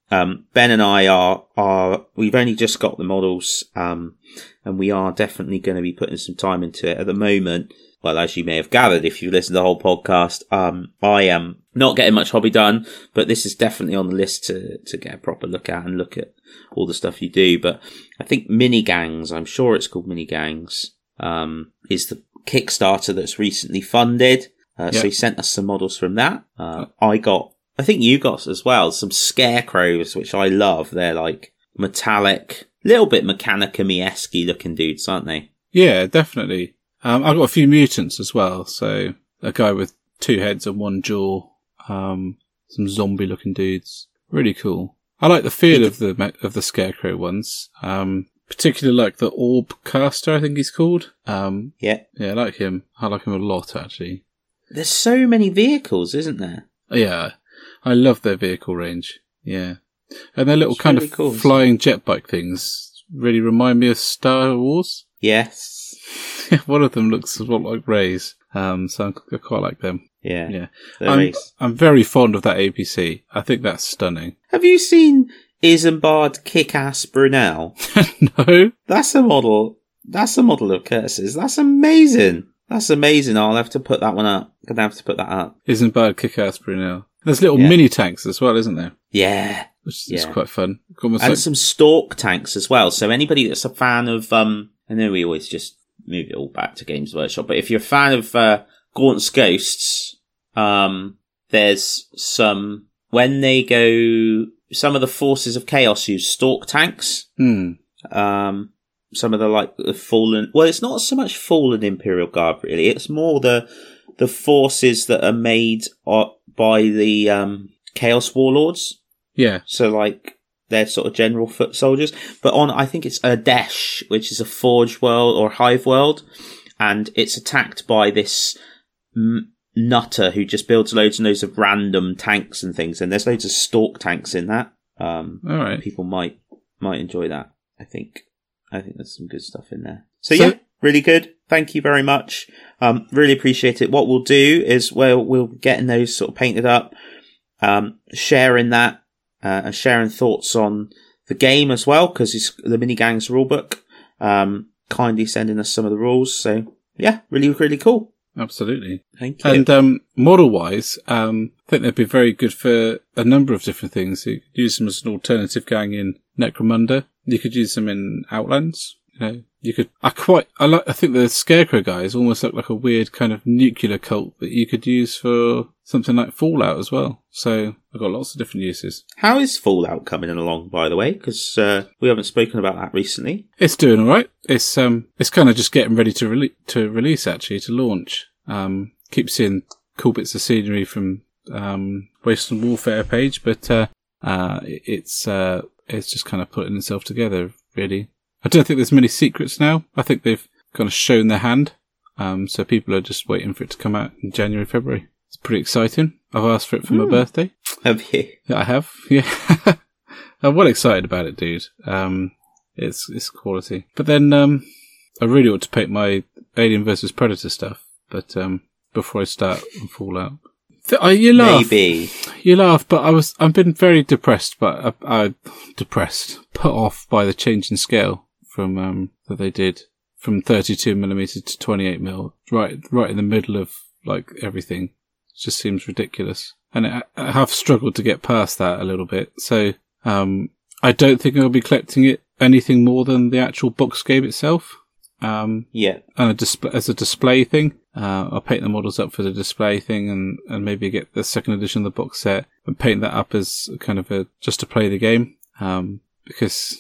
Um, ben and I are are we've only just got the models, um, and we are definitely going to be putting some time into it at the moment. Well, as you may have gathered, if you listen to the whole podcast, um, I am not getting much hobby done, but this is definitely on the list to to get a proper look at and look at all the stuff you do. But I think mini gangs, I'm sure it's called mini gangs, um, is the Kickstarter that's recently funded. Uh, So he sent us some models from that. Uh, I got, I think you got as well, some scarecrows, which I love. They're like metallic, little bit Mechanicum esque looking dudes, aren't they? Yeah, definitely. Um, I've got a few mutants as well. So a guy with two heads and one jaw. Um, some zombie looking dudes. Really cool. I like the feel of the of the scarecrow ones. Um, particularly like the orb caster, I think he's called. Um, yeah, yeah, I like him. I like him a lot actually. There's so many vehicles, isn't there? Yeah, I love their vehicle range. Yeah, and their little it's kind really of cool, flying jet bike things really remind me of Star Wars. Yes, one of them looks a lot like Rey's. Um, so I quite like them. Yeah. Yeah. I'm, I'm very fond of that APC. I think that's stunning. Have you seen Isambard Kick-Ass Brunel? no. That's a model. That's a model of Curses. That's amazing. That's amazing. I'll have to put that one up. Gonna have to put that up. Isambard Kick-Ass Brunel. There's little yeah. mini tanks as well, isn't there? Yeah. Which is yeah. quite fun. Almost and like... some stalk tanks as well. So anybody that's a fan of, um, I know we always just move it all back to Games Workshop, but if you're a fan of, uh, Gaunt's Ghosts, um, there's some when they go. Some of the forces of chaos use stalk tanks. Mm. Um, some of the like the fallen. Well, it's not so much fallen Imperial Guard really. It's more the the forces that are made by the um, Chaos Warlords. Yeah. So like they're sort of general foot soldiers. But on I think it's Adesh, which is a Forge world or Hive world, and it's attacked by this nutter who just builds loads and loads of random tanks and things, and there's loads of stalk tanks in that. Um, All right, people might might enjoy that. I think I think there's some good stuff in there. So, so yeah, really good. Thank you very much. Um, really appreciate it. What we'll do is we'll we'll getting those sort of painted up, um, sharing that, uh, and sharing thoughts on the game as well because it's the mini gangs rulebook. Um, kindly sending us some of the rules. So yeah, really really cool. Absolutely. Thank you. And um, model wise, um, I think they'd be very good for a number of different things. You could use them as an alternative gang in Necromunda. You could use them in Outlands. You know, you could. I quite. I like. I think the Scarecrow guys almost look like a weird kind of nuclear cult that you could use for something like Fallout as well. So I've got lots of different uses. How is Fallout coming along, by the way? Because uh, we haven't spoken about that recently. It's doing all right. It's um, it's kind of just getting ready to release to release actually to launch. Um, keep seeing cool bits of scenery from um, Wasteland Warfare page, but uh, uh, it's uh, it's just kind of putting itself together really. I don't think there's many secrets now. I think they've kind of shown their hand. Um, so people are just waiting for it to come out in January, February. It's pretty exciting. I've asked for it for mm. my hmm. birthday. Have you? Yeah, I have. Yeah. I'm well excited about it, dude. Um, it's, it's quality. But then, um, I really ought to paint my Alien versus Predator stuff. But, um, before I start on Fallout. I, you laugh. Maybe. You laugh, but I was, I've been very depressed, but I, uh, I depressed, put off by the change in scale from um, that they did from 32 millimeter to 28 mil, right, right in the middle of like everything. It just seems ridiculous, and I, I have struggled to get past that a little bit. So um, I don't think I'll be collecting it anything more than the actual box game itself. Um, yeah, and a display as a display thing. Uh, I'll paint the models up for the display thing, and, and maybe get the second edition of the box set and paint that up as kind of a just to play the game. Um, because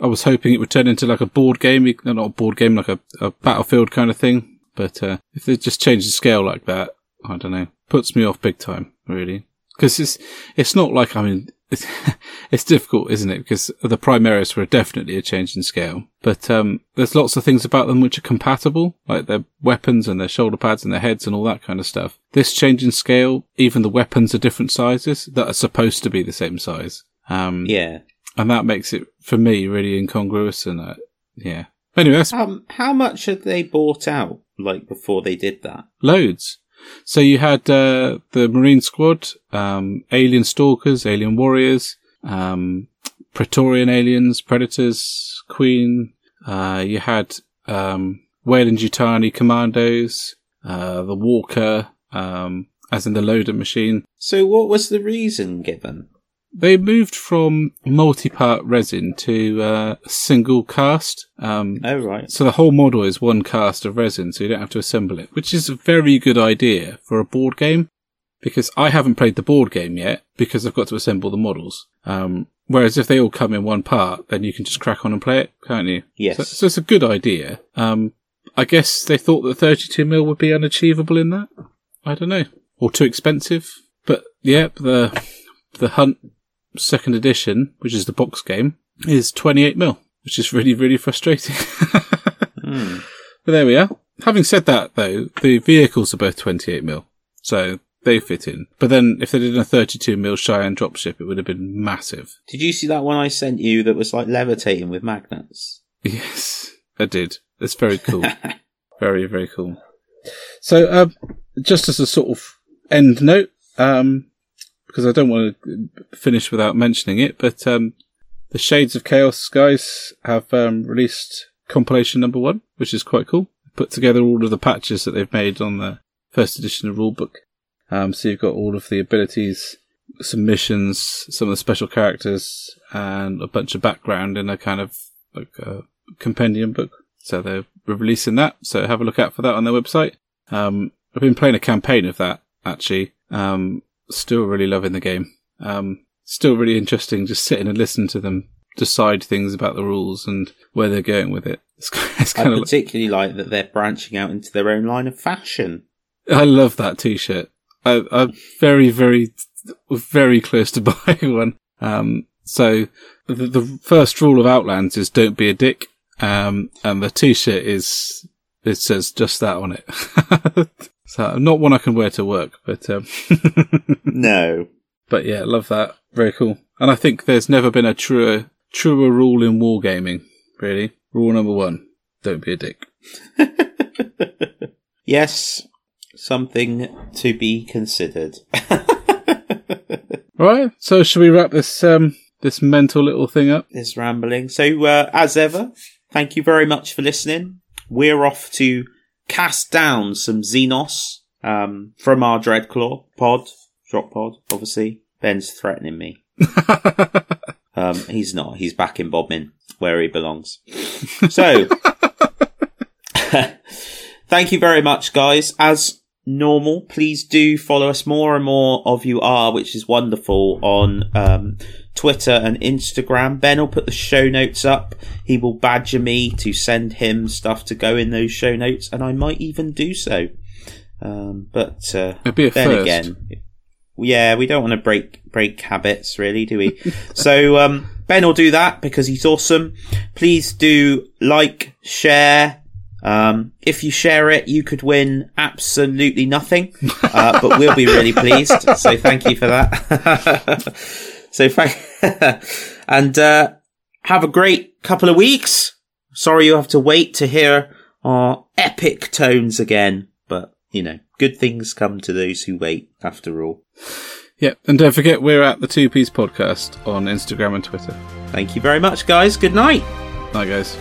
I was hoping it would turn into like a board game, not a board game, like a, a battlefield kind of thing. But uh, if they just change the scale like that, I don't know, puts me off big time, really. Because it's it's not like I mean it's, it's difficult, isn't it? Because the Primaris were definitely a change in scale, but um, there's lots of things about them which are compatible, like their weapons and their shoulder pads and their heads and all that kind of stuff. This change in scale, even the weapons are different sizes that are supposed to be the same size. Um, yeah. And that makes it for me really incongruous. And uh, yeah. Anyway, um, how much had they bought out like before they did that? Loads. So you had uh, the Marine Squad, um, Alien Stalkers, Alien Warriors, um, Praetorian Aliens, Predators, Queen. Uh, you had um, Weyland-Yutani Commandos, uh, the Walker, um, as in the loader machine. So, what was the reason given? They moved from multi-part resin to uh, single cast. Um, oh right. So the whole model is one cast of resin, so you don't have to assemble it, which is a very good idea for a board game. Because I haven't played the board game yet, because I've got to assemble the models. Um, whereas if they all come in one part, then you can just crack on and play it, can't you? Yes. So, so it's a good idea. Um, I guess they thought that 32 mil would be unachievable in that. I don't know, or too expensive. But yeah, the the Hunt second edition, which is the box game, is 28 mil, which is really, really frustrating. mm. But there we are. Having said that, though, the vehicles are both 28 mil, so they fit in. But then, if they did a 32 mil Cheyenne dropship, it would have been massive. Did you see that one I sent you that was like levitating with magnets? Yes, I did. It's very cool. very, very cool. So, uh, just as a sort of end note, um, because I don't want to finish without mentioning it, but um, the Shades of Chaos guys have um, released compilation number one, which is quite cool. Put together all of the patches that they've made on the first edition of rulebook. Um, so you've got all of the abilities, some missions, some of the special characters, and a bunch of background in a kind of like a compendium book. So they're releasing that. So have a look out for that on their website. Um, I've been playing a campaign of that actually. Um, still really loving the game. Um, still really interesting just sitting and listening to them decide things about the rules and where they're going with it. It's, it's kind I of particularly like, like that they're branching out into their own line of fashion. I love that t-shirt. I, I'm very, very, very close to buying one. Um, so the, the, first rule of Outlands is don't be a dick. Um, and the t-shirt is, it says just that on it. So not one I can wear to work, but um, no. But yeah, love that. Very cool. And I think there's never been a truer truer rule in wargaming. Really, rule number one: don't be a dick. yes, something to be considered. Right. So should we wrap this um this mental little thing up? This rambling. So uh, as ever, thank you very much for listening. We're off to cast down some Xenos um, from our Dreadclaw pod, drop pod, obviously. Ben's threatening me. um, he's not. He's back in Bodmin, where he belongs. So, thank you very much, guys. As normal, please do follow us. More and more of you are, which is wonderful, on um, Twitter and Instagram. Ben will put the show notes up. He will badger me to send him stuff to go in those show notes, and I might even do so. Um, but uh, then first. again, yeah, we don't want to break break habits, really, do we? so um, Ben will do that because he's awesome. Please do like, share. Um, if you share it, you could win absolutely nothing, uh, but we'll be really pleased. So thank you for that. So thank, and uh, have a great couple of weeks. Sorry you have to wait to hear our epic tones again, but you know, good things come to those who wait. After all. Yeah, and don't forget we're at the Two Piece Podcast on Instagram and Twitter. Thank you very much, guys. Good night. Night, guys.